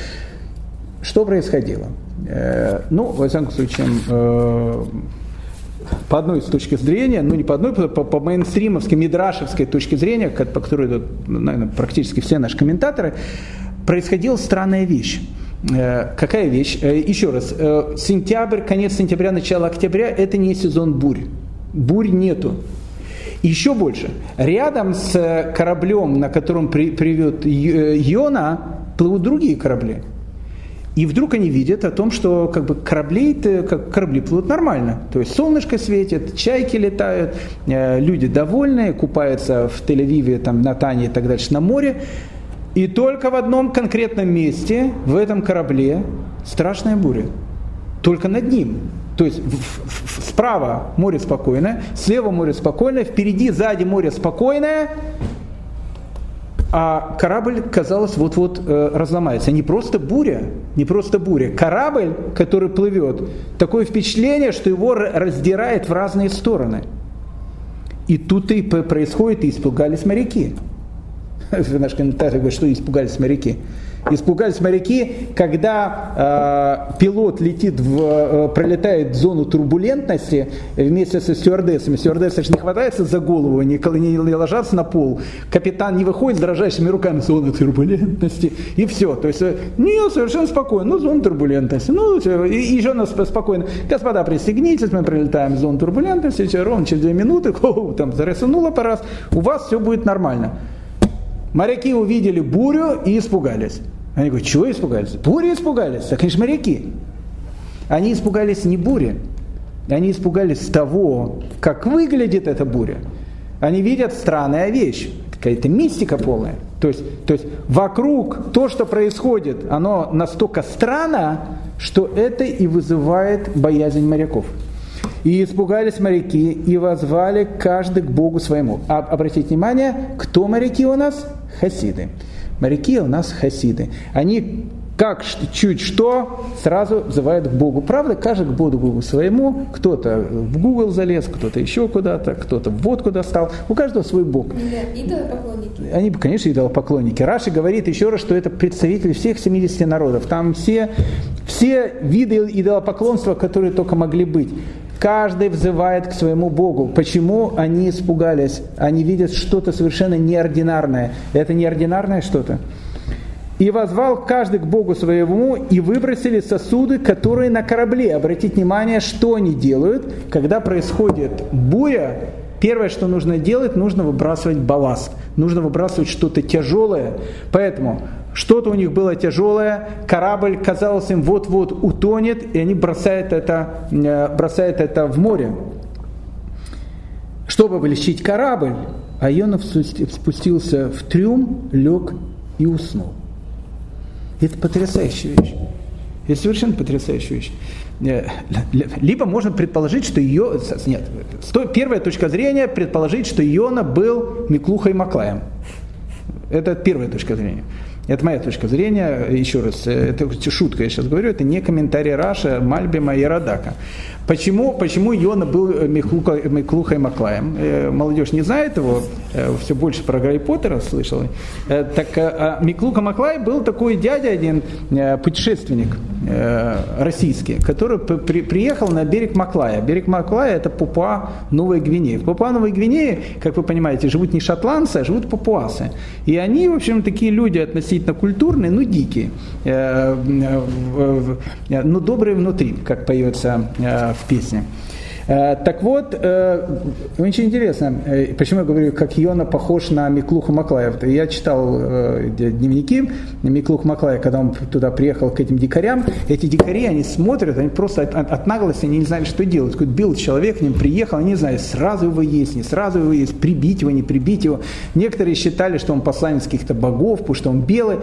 Что происходило? Э, ну, во всяком случае, э, по одной точки зрения, ну не по одной, по, по мейнстримовской, мидрашевской точке зрения, по которой идут, наверное, практически все наши комментаторы, происходила странная вещь. Э, какая вещь? Э, еще раз, э, сентябрь, конец сентября, начало октября – это не сезон бурь. Бурь нету. Еще больше. Рядом с кораблем, на котором при, привет Йона, плывут другие корабли. И вдруг они видят о том, что как бы корабли, как корабли плывут нормально. То есть солнышко светит, чайки летают, люди довольные, купаются в Тель-Авиве, там, на Тане и так дальше на море. И только в одном конкретном месте, в этом корабле, страшная буря. Только над ним. То есть справа море спокойное, слева море спокойное, впереди, сзади море спокойное, а корабль, казалось, вот-вот э, разломается. Не просто буря, не просто буря. Корабль, который плывет, такое впечатление, что его раздирает в разные стороны. И тут и происходит, и испугались моряки. <laughs> наш комментарий говорит, что испугались моряки. Испугались моряки, когда э, пилот летит в, э, пролетает в зону турбулентности вместе со стюардессами. Стюардессы не хватается за голову, не, не, не ложатся на пол. Капитан не выходит с дрожащими руками зоны турбулентности. И все. То есть, э, не, совершенно спокойно. Ну, зона турбулентности. Ну, и, и еще нас спокойно. Господа, пристегнитесь, мы прилетаем в зону турбулентности, ровно через две минуты, <laughs> там, зарисунуло по раз, у вас все будет нормально. Моряки увидели бурю и испугались. Они говорят, чего испугались? Бури испугались. Так они же моряки. Они испугались не бури, они испугались того, как выглядит эта буря. Они видят странная вещь, какая-то мистика полная. То есть, то есть вокруг то, что происходит, оно настолько странно, что это и вызывает боязнь моряков. И испугались моряки, и возвали каждый к Богу своему. А обратите внимание, кто моряки у нас? Хасиды. Моряки у нас хасиды. Они как чуть что, сразу взывают к Богу. Правда, каждый к Богу своему, кто-то в Google залез, кто-то еще куда-то, кто-то в водку достал. У каждого свой Бог. Идолопоклонники. Они, конечно, идолопоклонники. Раши говорит еще раз, что это представители всех 70 народов. Там все, все виды идолопоклонства, которые только могли быть. Каждый взывает к своему Богу. Почему они испугались? Они видят что-то совершенно неординарное. Это неординарное что-то. И возвал каждый к Богу своему, и выбросили сосуды, которые на корабле. Обратите внимание, что они делают, когда происходит буря. Первое, что нужно делать, нужно выбрасывать балласт. Нужно выбрасывать что-то тяжелое. Поэтому что-то у них было тяжелое, корабль, казалось им, вот-вот утонет, и они бросают это, э, бросают это в море. Чтобы вылечить корабль, Айонов спустился в трюм, лег и уснул. Это потрясающая вещь. Это совершенно потрясающая вещь. Э, либо можно предположить, что ее... Нет, первая точка зрения предположить, что Иона был Миклухой Маклаем. Это первая точка зрения. Это моя точка зрения. Еще раз, э, это шутка, я сейчас говорю, это не комментарий Раша, Мальбима и Радака. Почему, почему Йона был э, Миклухой Маклаем? Э, молодежь не знает его, все больше про Гарри Поттера слышал. Так а Миклуха Маклай был такой дядя один, путешественник российский, который при, приехал на берег Маклая. Берег Маклая это Папуа Новой Гвинеи. В Папуа Новой Гвинеи, как вы понимаете, живут не шотландцы, а живут папуасы. И они, в общем, такие люди относительно относительно культурные, но дикие, э, но добрые внутри, как поется э, в песне. Э, так вот, очень интересно, почему я говорю, как Йона похож на Миклуха Маклаев. Я читал дневники Миклуха Маклая, когда он туда приехал к этим дикарям. Эти дикари, они смотрят, они просто от, от наглости, они не знали, что делать. Какой был человек, к ним приехал, они не знали, сразу его есть, не сразу его есть, прибить его, не прибить его. Некоторые считали, что он посланец каких-то богов, потому что он белый.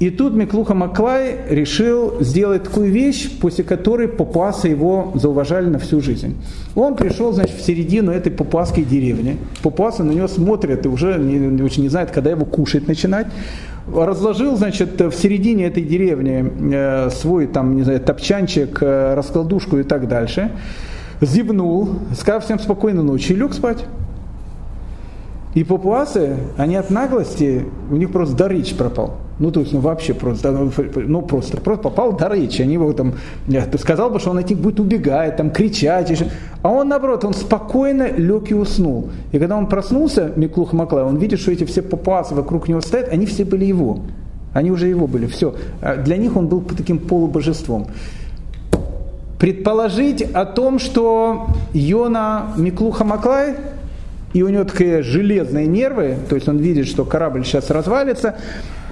И тут Миклуха Маклай решил сделать такую вещь, после которой папуасы его зауважали на всю жизнь. Он пришел, значит, в середину этой папуасской деревни. Папуасы на него смотрят и уже не, очень не знают, когда его кушать начинать. Разложил, значит, в середине этой деревни э, свой, там, не знаю, топчанчик, э, раскладушку и так дальше. Зевнул, сказал всем спокойной ночи и лег спать. И папуасы, они от наглости, у них просто дар речь пропал. Ну, то есть, ну, вообще просто, ну, ну просто, просто попал до речи. Они его там, сказал бы, что он от них будет убегать, там, кричать. Еще. А он, наоборот, он спокойно лег и уснул. И когда он проснулся, Миклух Маклай, он видит, что эти все папуасы вокруг него стоят, они все были его. Они уже его были, все. А для них он был таким полубожеством. Предположить о том, что Йона Миклуха Маклай и у него такие железные нервы, то есть он видит, что корабль сейчас развалится,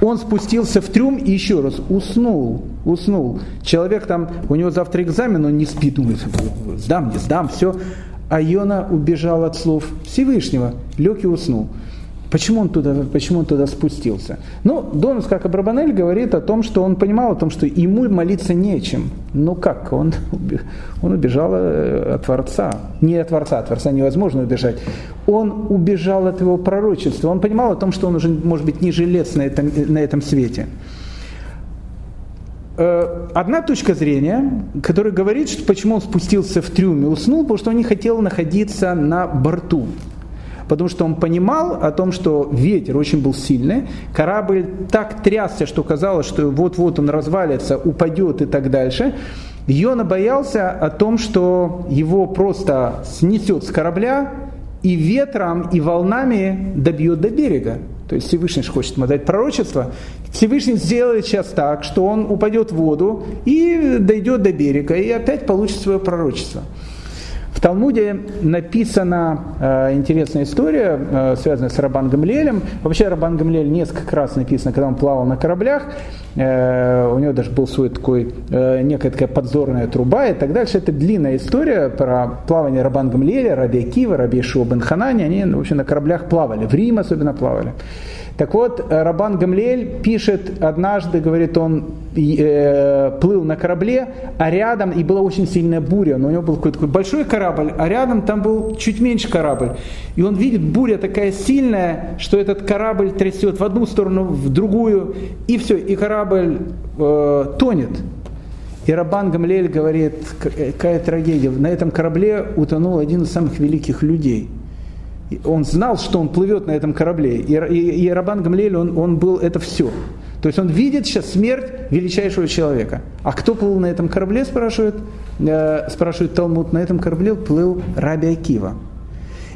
он спустился в трюм и еще раз уснул, уснул. Человек там, у него завтра экзамен, он не спит, думает, сдам, не сдам, все. А Йона убежал от слов Всевышнего, лег и уснул. Почему он туда, почему он туда спустился? Ну, Донус, как Абрабанель, говорит о том, что он понимал о том, что ему молиться нечем. Ну как? Он, он убежал э, от Творца. Не от Творца, от Творца невозможно убежать. Он убежал от его пророчества. Он понимал о том, что он уже, может быть, не жилец на этом, на этом свете. Э, одна точка зрения, которая говорит, что почему он спустился в трюм и уснул, потому что он не хотел находиться на борту потому что он понимал о том, что ветер очень был сильный, корабль так трясся, что казалось, что вот-вот он развалится, упадет и так дальше. Йона боялся о том, что его просто снесет с корабля и ветром, и волнами добьет до берега. То есть Всевышний хочет ему дать пророчество. Всевышний сделает сейчас так, что он упадет в воду и дойдет до берега, и опять получит свое пророчество. Талмуде написана э, интересная история, э, связанная с Рабан Гамлелем. Вообще Рабан Гамлель несколько раз написано, когда он плавал на кораблях. Э, у него даже был свой такой, некая такая подзорная труба и так дальше. Это длинная история про плавание Рабан Гамлеля, Раби Акива, Раби Ишуа Бен Ханани. Они в общем, на кораблях плавали, в Рим особенно плавали. Так вот, Рабан Гамлель пишет, однажды, говорит, он э, плыл на корабле, а рядом, и была очень сильная буря, но у него был какой-то такой большой корабль, а рядом там был чуть меньше корабль. И он видит, буря такая сильная, что этот корабль трясет в одну сторону, в другую, и все, и корабль э, тонет. И Рабан Гамлель говорит, какая трагедия, на этом корабле утонул один из самых великих людей – он знал, что он плывет на этом корабле. И, и, и Рабан Гамлель, он, он был это все. То есть он видит сейчас смерть величайшего человека. А кто плыл на этом корабле, спрашивает, э, спрашивает Талмуд, на этом корабле плыл Раби Акива.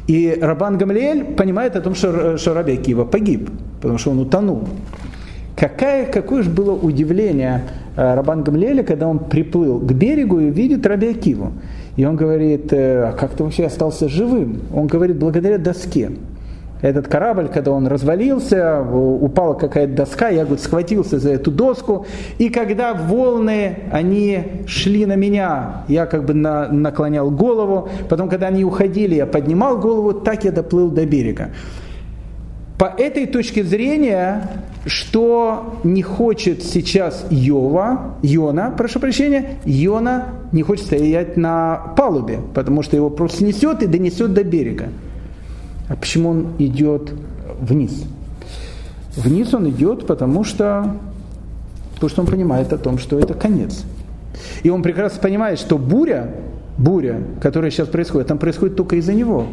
И Рабан Гамлиэль понимает о том, что, что Раби Акива погиб, потому что он утонул. Какая, какое же было удивление э, Рабан Гамлиэля, когда он приплыл к берегу и видит Раби Акиву. И он говорит, «Э, а как ты вообще остался живым? Он говорит, благодаря доске. Этот корабль, когда он развалился, упала какая-то доска, я говорит, схватился за эту доску, и когда волны, они шли на меня, я как бы на, наклонял голову, потом, когда они уходили, я поднимал голову, так я доплыл до берега. По этой точке зрения, что не хочет сейчас Йова, Йона, прошу прощения, Йона не хочет стоять на палубе, потому что его просто снесет и донесет до берега. А почему он идет вниз? Вниз он идет, потому что, потому что он понимает о том, что это конец. И он прекрасно понимает, что буря, буря, которая сейчас происходит, там происходит только из-за него.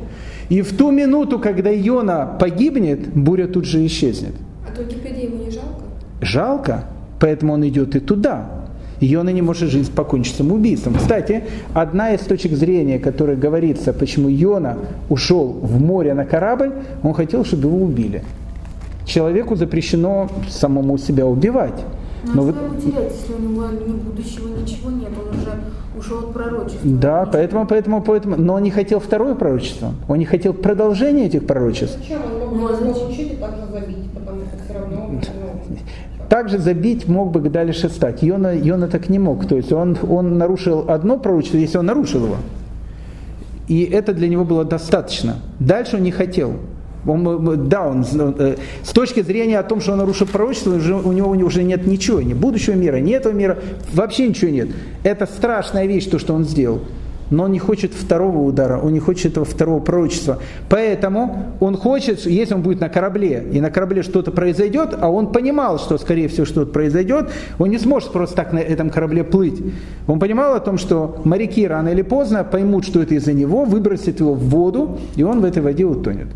И в ту минуту, когда Йона погибнет, буря тут же исчезнет. А то ему не жалко? Жалко, поэтому он идет и туда. Йона не может жить покончить самоубийством. Кстати, одна из точек зрения, которая говорится, почему Йона ушел в море на корабль, он хотел, чтобы его убили. Человеку запрещено самому себя убивать. Но, Но вы... терять, если у него ни будущего, ничего нет, он уже ушел от пророчества. Да, поэтому, поэтому, поэтому, но он не хотел второе пророчество, он не хотел продолжения этих пророчеств. Зачем? Он мог ну, учить и также забить, потому что все равно... Ну, также забить мог бы дальше стать. Йона, Йона так не мог. То есть он, он нарушил одно пророчество, если он нарушил его. И это для него было достаточно. Дальше он не хотел. Он, да, он, э, с точки зрения о том, что он нарушил пророчество, у него уже нет ничего, ни будущего мира, ни этого мира, вообще ничего нет. Это страшная вещь, то, что он сделал. Но он не хочет второго удара, он не хочет этого второго пророчества. Поэтому он хочет, если он будет на корабле, и на корабле что-то произойдет, а он понимал, что скорее всего что-то произойдет, он не сможет просто так на этом корабле плыть. Он понимал о том, что моряки рано или поздно поймут, что это из-за него, выбросят его в воду, и он в этой воде утонет.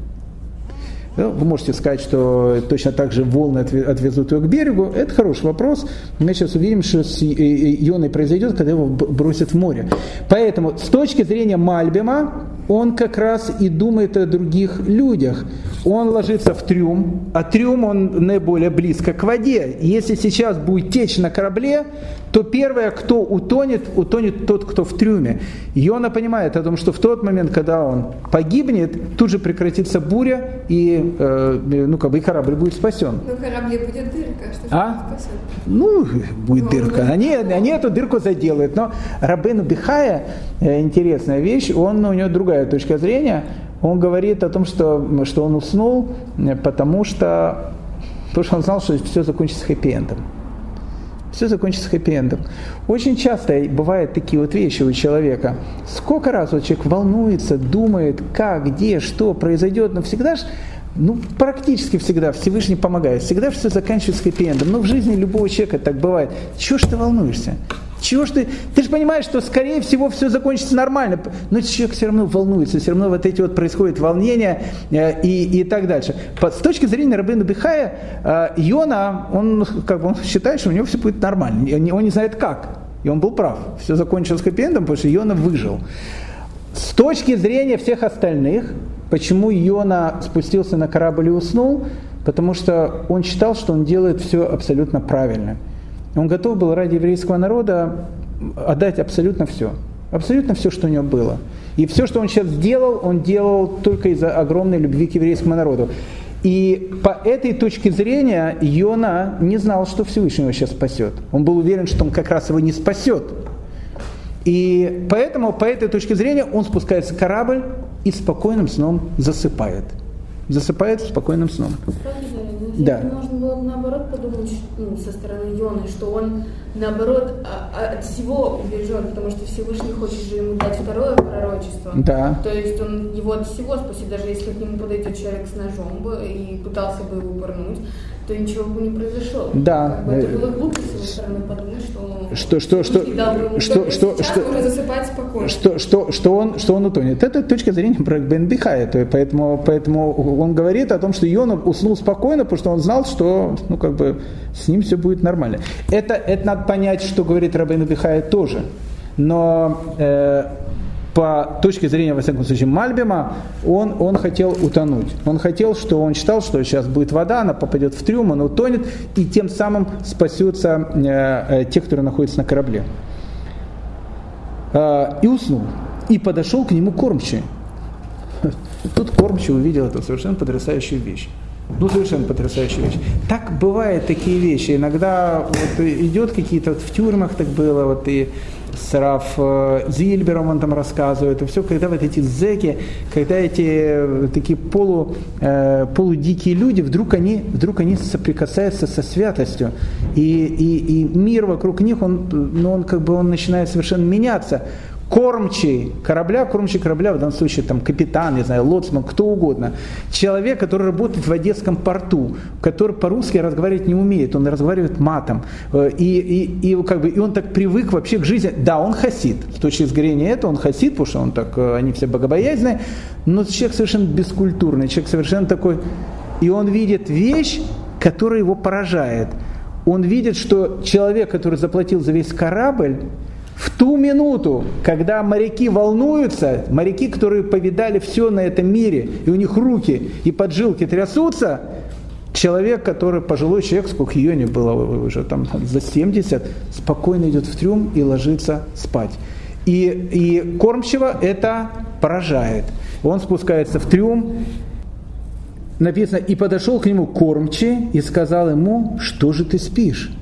Ну, вы можете сказать, что точно так же волны отвезут его к берегу. Это хороший вопрос. Мы сейчас увидим, что с Ионой произойдет, когда его бросят в море. Поэтому с точки зрения Мальбима, он как раз и думает о других людях. Он ложится в трюм, а трюм он наиболее близко к воде. Если сейчас будет течь на корабле, то первое, кто утонет, утонет тот, кто в трюме. Йона понимает о том, что в тот момент, когда он погибнет, тут же прекратится буря, и, э, ну, как бы, и корабль будет спасен. Ну, корабле будет дырка, что а? Ну, будет ну, дырка. Они, они эту дырку заделают. Но Рабену Бихая, э, интересная вещь, он, у него другая точка зрения. Он говорит о том, что, что он уснул, э, потому что, потому что он знал, что все закончится хэппи-эндом все закончится хэппи-эндом. Очень часто бывают такие вот вещи у человека. Сколько раз вот человек волнуется, думает, как, где, что произойдет, но всегда же ну, практически всегда Всевышний помогает. Всегда все заканчивается хэппи-эндом. Но в жизни любого человека так бывает. Чего ж ты волнуешься? Чего ж ты? Ты же понимаешь, что скорее всего все закончится нормально, но человек все равно волнуется, все равно вот эти вот происходят волнения э, и, и так дальше. С точки зрения Рабина Бихая, э, Йона, он, как бы, он считает, что у него все будет нормально, он не знает как. И он был прав. Все закончилось хэппи потому что Йона выжил. С точки зрения всех остальных, почему Йона спустился на корабль и уснул, потому что он считал, что он делает все абсолютно правильно – он готов был ради еврейского народа отдать абсолютно все. Абсолютно все, что у него было. И все, что он сейчас делал, он делал только из-за огромной любви к еврейскому народу. И по этой точке зрения Йона не знал, что Всевышний его сейчас спасет. Он был уверен, что он как раз его не спасет. И поэтому по этой точке зрения он спускается в корабль и спокойным сном засыпает. Засыпает спокойным сном. Да. Можно было наоборот подумать ну, со стороны Йоны, что он наоборот а, а, от всего убежен, потому что Всевышний хочет же ему дать второе пророчество. Да. То есть он его от всего спасет, даже если к нему подойдет человек с ножом бы и пытался бы его пырнуть, то ничего бы не произошло. Да. Как бы это было глупо с его стороны подумать, что что что что что что что засыпать спокойно. Что что что он что он утонет. Это точка зрения про Бен Бихая, поэтому поэтому он говорит о том, что Йона уснул спокойно, потому что он знал, что ну как бы с ним все будет нормально. Это это надо понять, что говорит Рабейн Бихая тоже. Но э, по точке зрения, во всяком случае, Мальбима, он, он хотел утонуть. Он хотел, что он считал, что сейчас будет вода, она попадет в трюм, он утонет, и тем самым спасется э, э, те, которые находятся на корабле. Э, и уснул. И подошел к нему кормчий. Тут кормчий увидел эту совершенно потрясающую вещь. Ну, совершенно потрясающая вещь. Так бывают такие вещи. Иногда вот идет какие-то, вот в тюрьмах так было, вот и с Раф э, Зильбером он там рассказывает, и все, когда вот эти зеки, когда эти э, такие полу, э, полудикие люди, вдруг они, вдруг они соприкасаются со святостью, и, и, и мир вокруг них, он, ну, он как бы он начинает совершенно меняться кормчий корабля, кормчий корабля, в данном случае там капитан, не знаю, лоцман, кто угодно, человек, который работает в Одесском порту, который по-русски разговаривать не умеет, он разговаривает матом, э, и, и, и, как бы, и он так привык вообще к жизни, да, он хасид, с точки зрения этого он хасид, потому что он так, э, они все богобоязненные, но человек совершенно бескультурный, человек совершенно такой, и он видит вещь, которая его поражает. Он видит, что человек, который заплатил за весь корабль, в ту минуту, когда моряки волнуются, моряки, которые повидали все на этом мире, и у них руки и поджилки трясутся, человек, который, пожилой человек, сколько ее не было уже там за 70, спокойно идет в трюм и ложится спать. И, и кормчего это поражает. Он спускается в трюм, написано, и подошел к нему кормчий и сказал ему, что же ты спишь?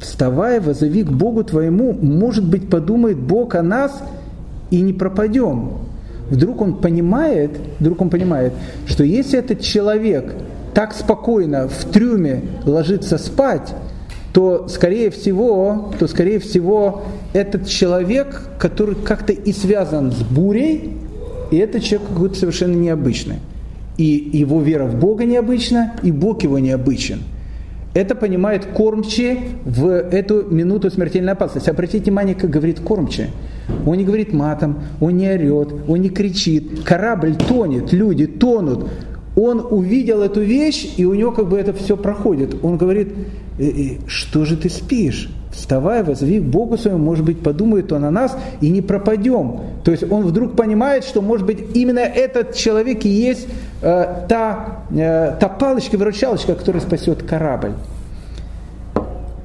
Вставай, возови к Богу твоему, может быть, подумает Бог о нас и не пропадем. Вдруг он понимает, вдруг он понимает, что если этот человек так спокойно в трюме ложится спать, то скорее всего, то скорее всего этот человек, который как-то и связан с бурей, и этот человек какой-то совершенно необычный. И его вера в Бога необычна, и Бог его необычен. Это понимает кормчий в эту минуту смертельной опасности. Обратите внимание, как говорит кормчий. Он не говорит матом, он не орет, он не кричит. Корабль тонет, люди тонут. он увидел эту вещь, и у него как бы это все проходит. Он говорит, «Э, э, что же ты спишь? Вставай, возви Богу своему, может быть, подумает он о нас, и не пропадем. То есть он вдруг понимает, что, может быть, именно этот человек и есть э, та, э, та палочка-выручалочка, которая спасет корабль.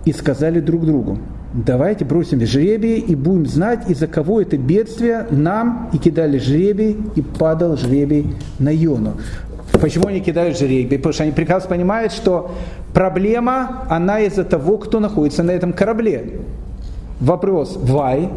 И сказали друг другу, давайте бросим жребий и будем знать, из-за кого это бедствие нам, и кидали жребий, и падал жребий на Йону. Почему они кидают жребий? Потому что они прекрасно понимают, что проблема, она из-за того, кто находится на этом корабле. Вопрос, why?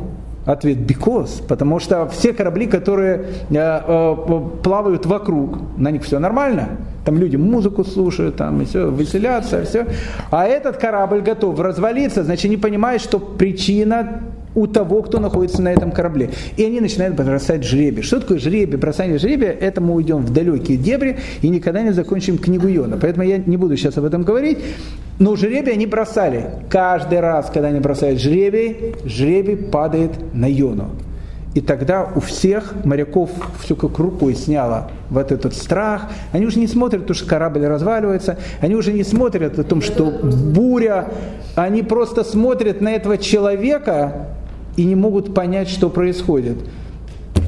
Ответ because, потому что все корабли, которые э, э, плавают вокруг, на них все нормально. Там люди музыку слушают, там и все, веселятся, все. А этот корабль готов развалиться, значит, не понимает, что причина у того, кто находится на этом корабле. И они начинают бросать жребий. Что такое жребий? Бросание жребия, это мы уйдем в далекие дебри и никогда не закончим книгу Йона. Поэтому я не буду сейчас об этом говорить. Но жребий они бросали. Каждый раз, когда они бросают жребий, жребий падает на Йону. И тогда у всех моряков все как рукой сняло вот этот страх. Они уже не смотрят, то, что корабль разваливается. Они уже не смотрят о том, что буря. Они просто смотрят на этого человека, и не могут понять, что происходит.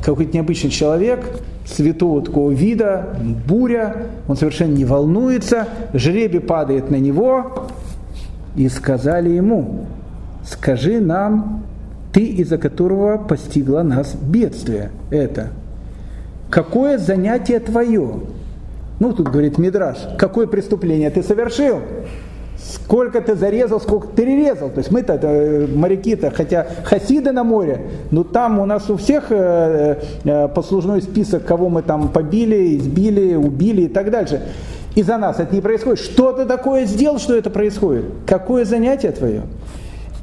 Какой-то необычный человек, святого такого вида, буря, он совершенно не волнуется, жребий падает на него, и сказали ему, скажи нам, ты, из-за которого постигло нас бедствие это. Какое занятие твое? Ну, тут говорит Мидраш, какое преступление ты совершил? Сколько ты зарезал, сколько ты перерезал. То есть мы-то, э, моряки-то, хотя хасиды на море, но там у нас у всех э, э, послужной список, кого мы там побили, избили, убили и так дальше. И за нас это не происходит. Что ты такое сделал, что это происходит? Какое занятие твое?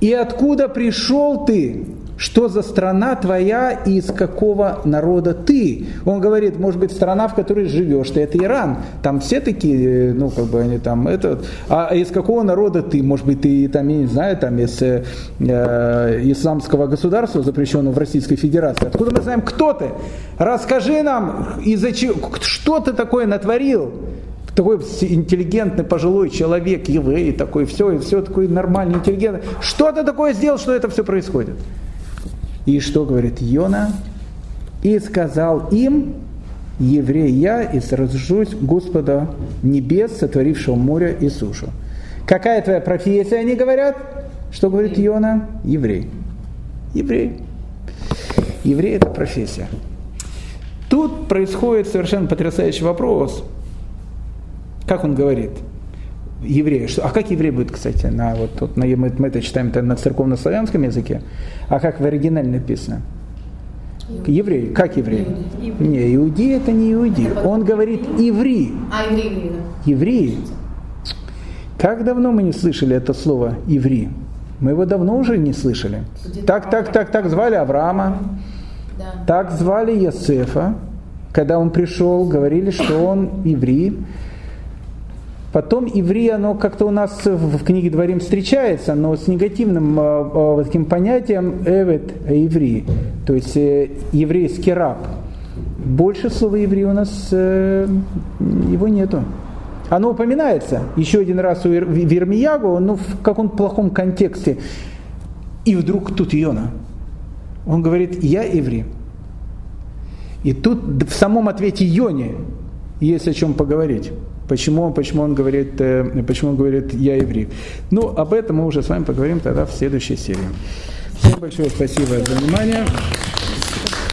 И откуда пришел ты? Что за страна твоя и из какого народа ты. Он говорит, может быть, страна, в которой живешь, ты это Иран. Там все такие, ну, как бы они там, это, а из какого народа ты? Может быть, ты там, я не знаю, там из э, исламского государства, запрещенного в Российской Федерации. Откуда мы знаем, кто ты? Расскажи нам, из-за чего, что ты такое натворил? такой интеллигентный пожилой человек, еврей, такой, все, и все такой нормальный, интеллигентный. Что ты такое сделал, что это все происходит? И что говорит Йона? И сказал им, еврей я, и сражусь Господа небес, сотворившего море и сушу. Какая твоя профессия, они говорят? Что говорит Йона? Еврей. Еврей. Еврей – это профессия. Тут происходит совершенно потрясающий вопрос. Как он говорит? Еврея. Что, а как еврей будет, кстати, на, вот, вот, на, мы, мы это читаем это на церковно-славянском языке, а как в оригинале написано? Еврей. Как еврей? Еврей. Не, иудей это не иудей. Он говорит еврей. А, еврей. Еврей. Как давно мы не слышали это слово еврей? Мы его давно уже не слышали. Так, так, так, так звали Авраама. Да. Так звали Ясефа. Когда он пришел, говорили, что он еврей. Потом иври, оно как-то у нас в книге Дворим встречается, но с негативным э, таким понятием эвет иври, то есть э, еврейский раб. Больше слова еврей у нас э, его нету. Оно упоминается еще один раз у Вермиягу, но в каком плохом контексте. И вдруг тут Иона. Он говорит, я еврей. И тут в самом ответе Йоне есть о чем поговорить. Почему, почему, он говорит, э, почему он говорит «я еврей». Ну, об этом мы уже с вами поговорим тогда в следующей серии. Всем большое спасибо за внимание.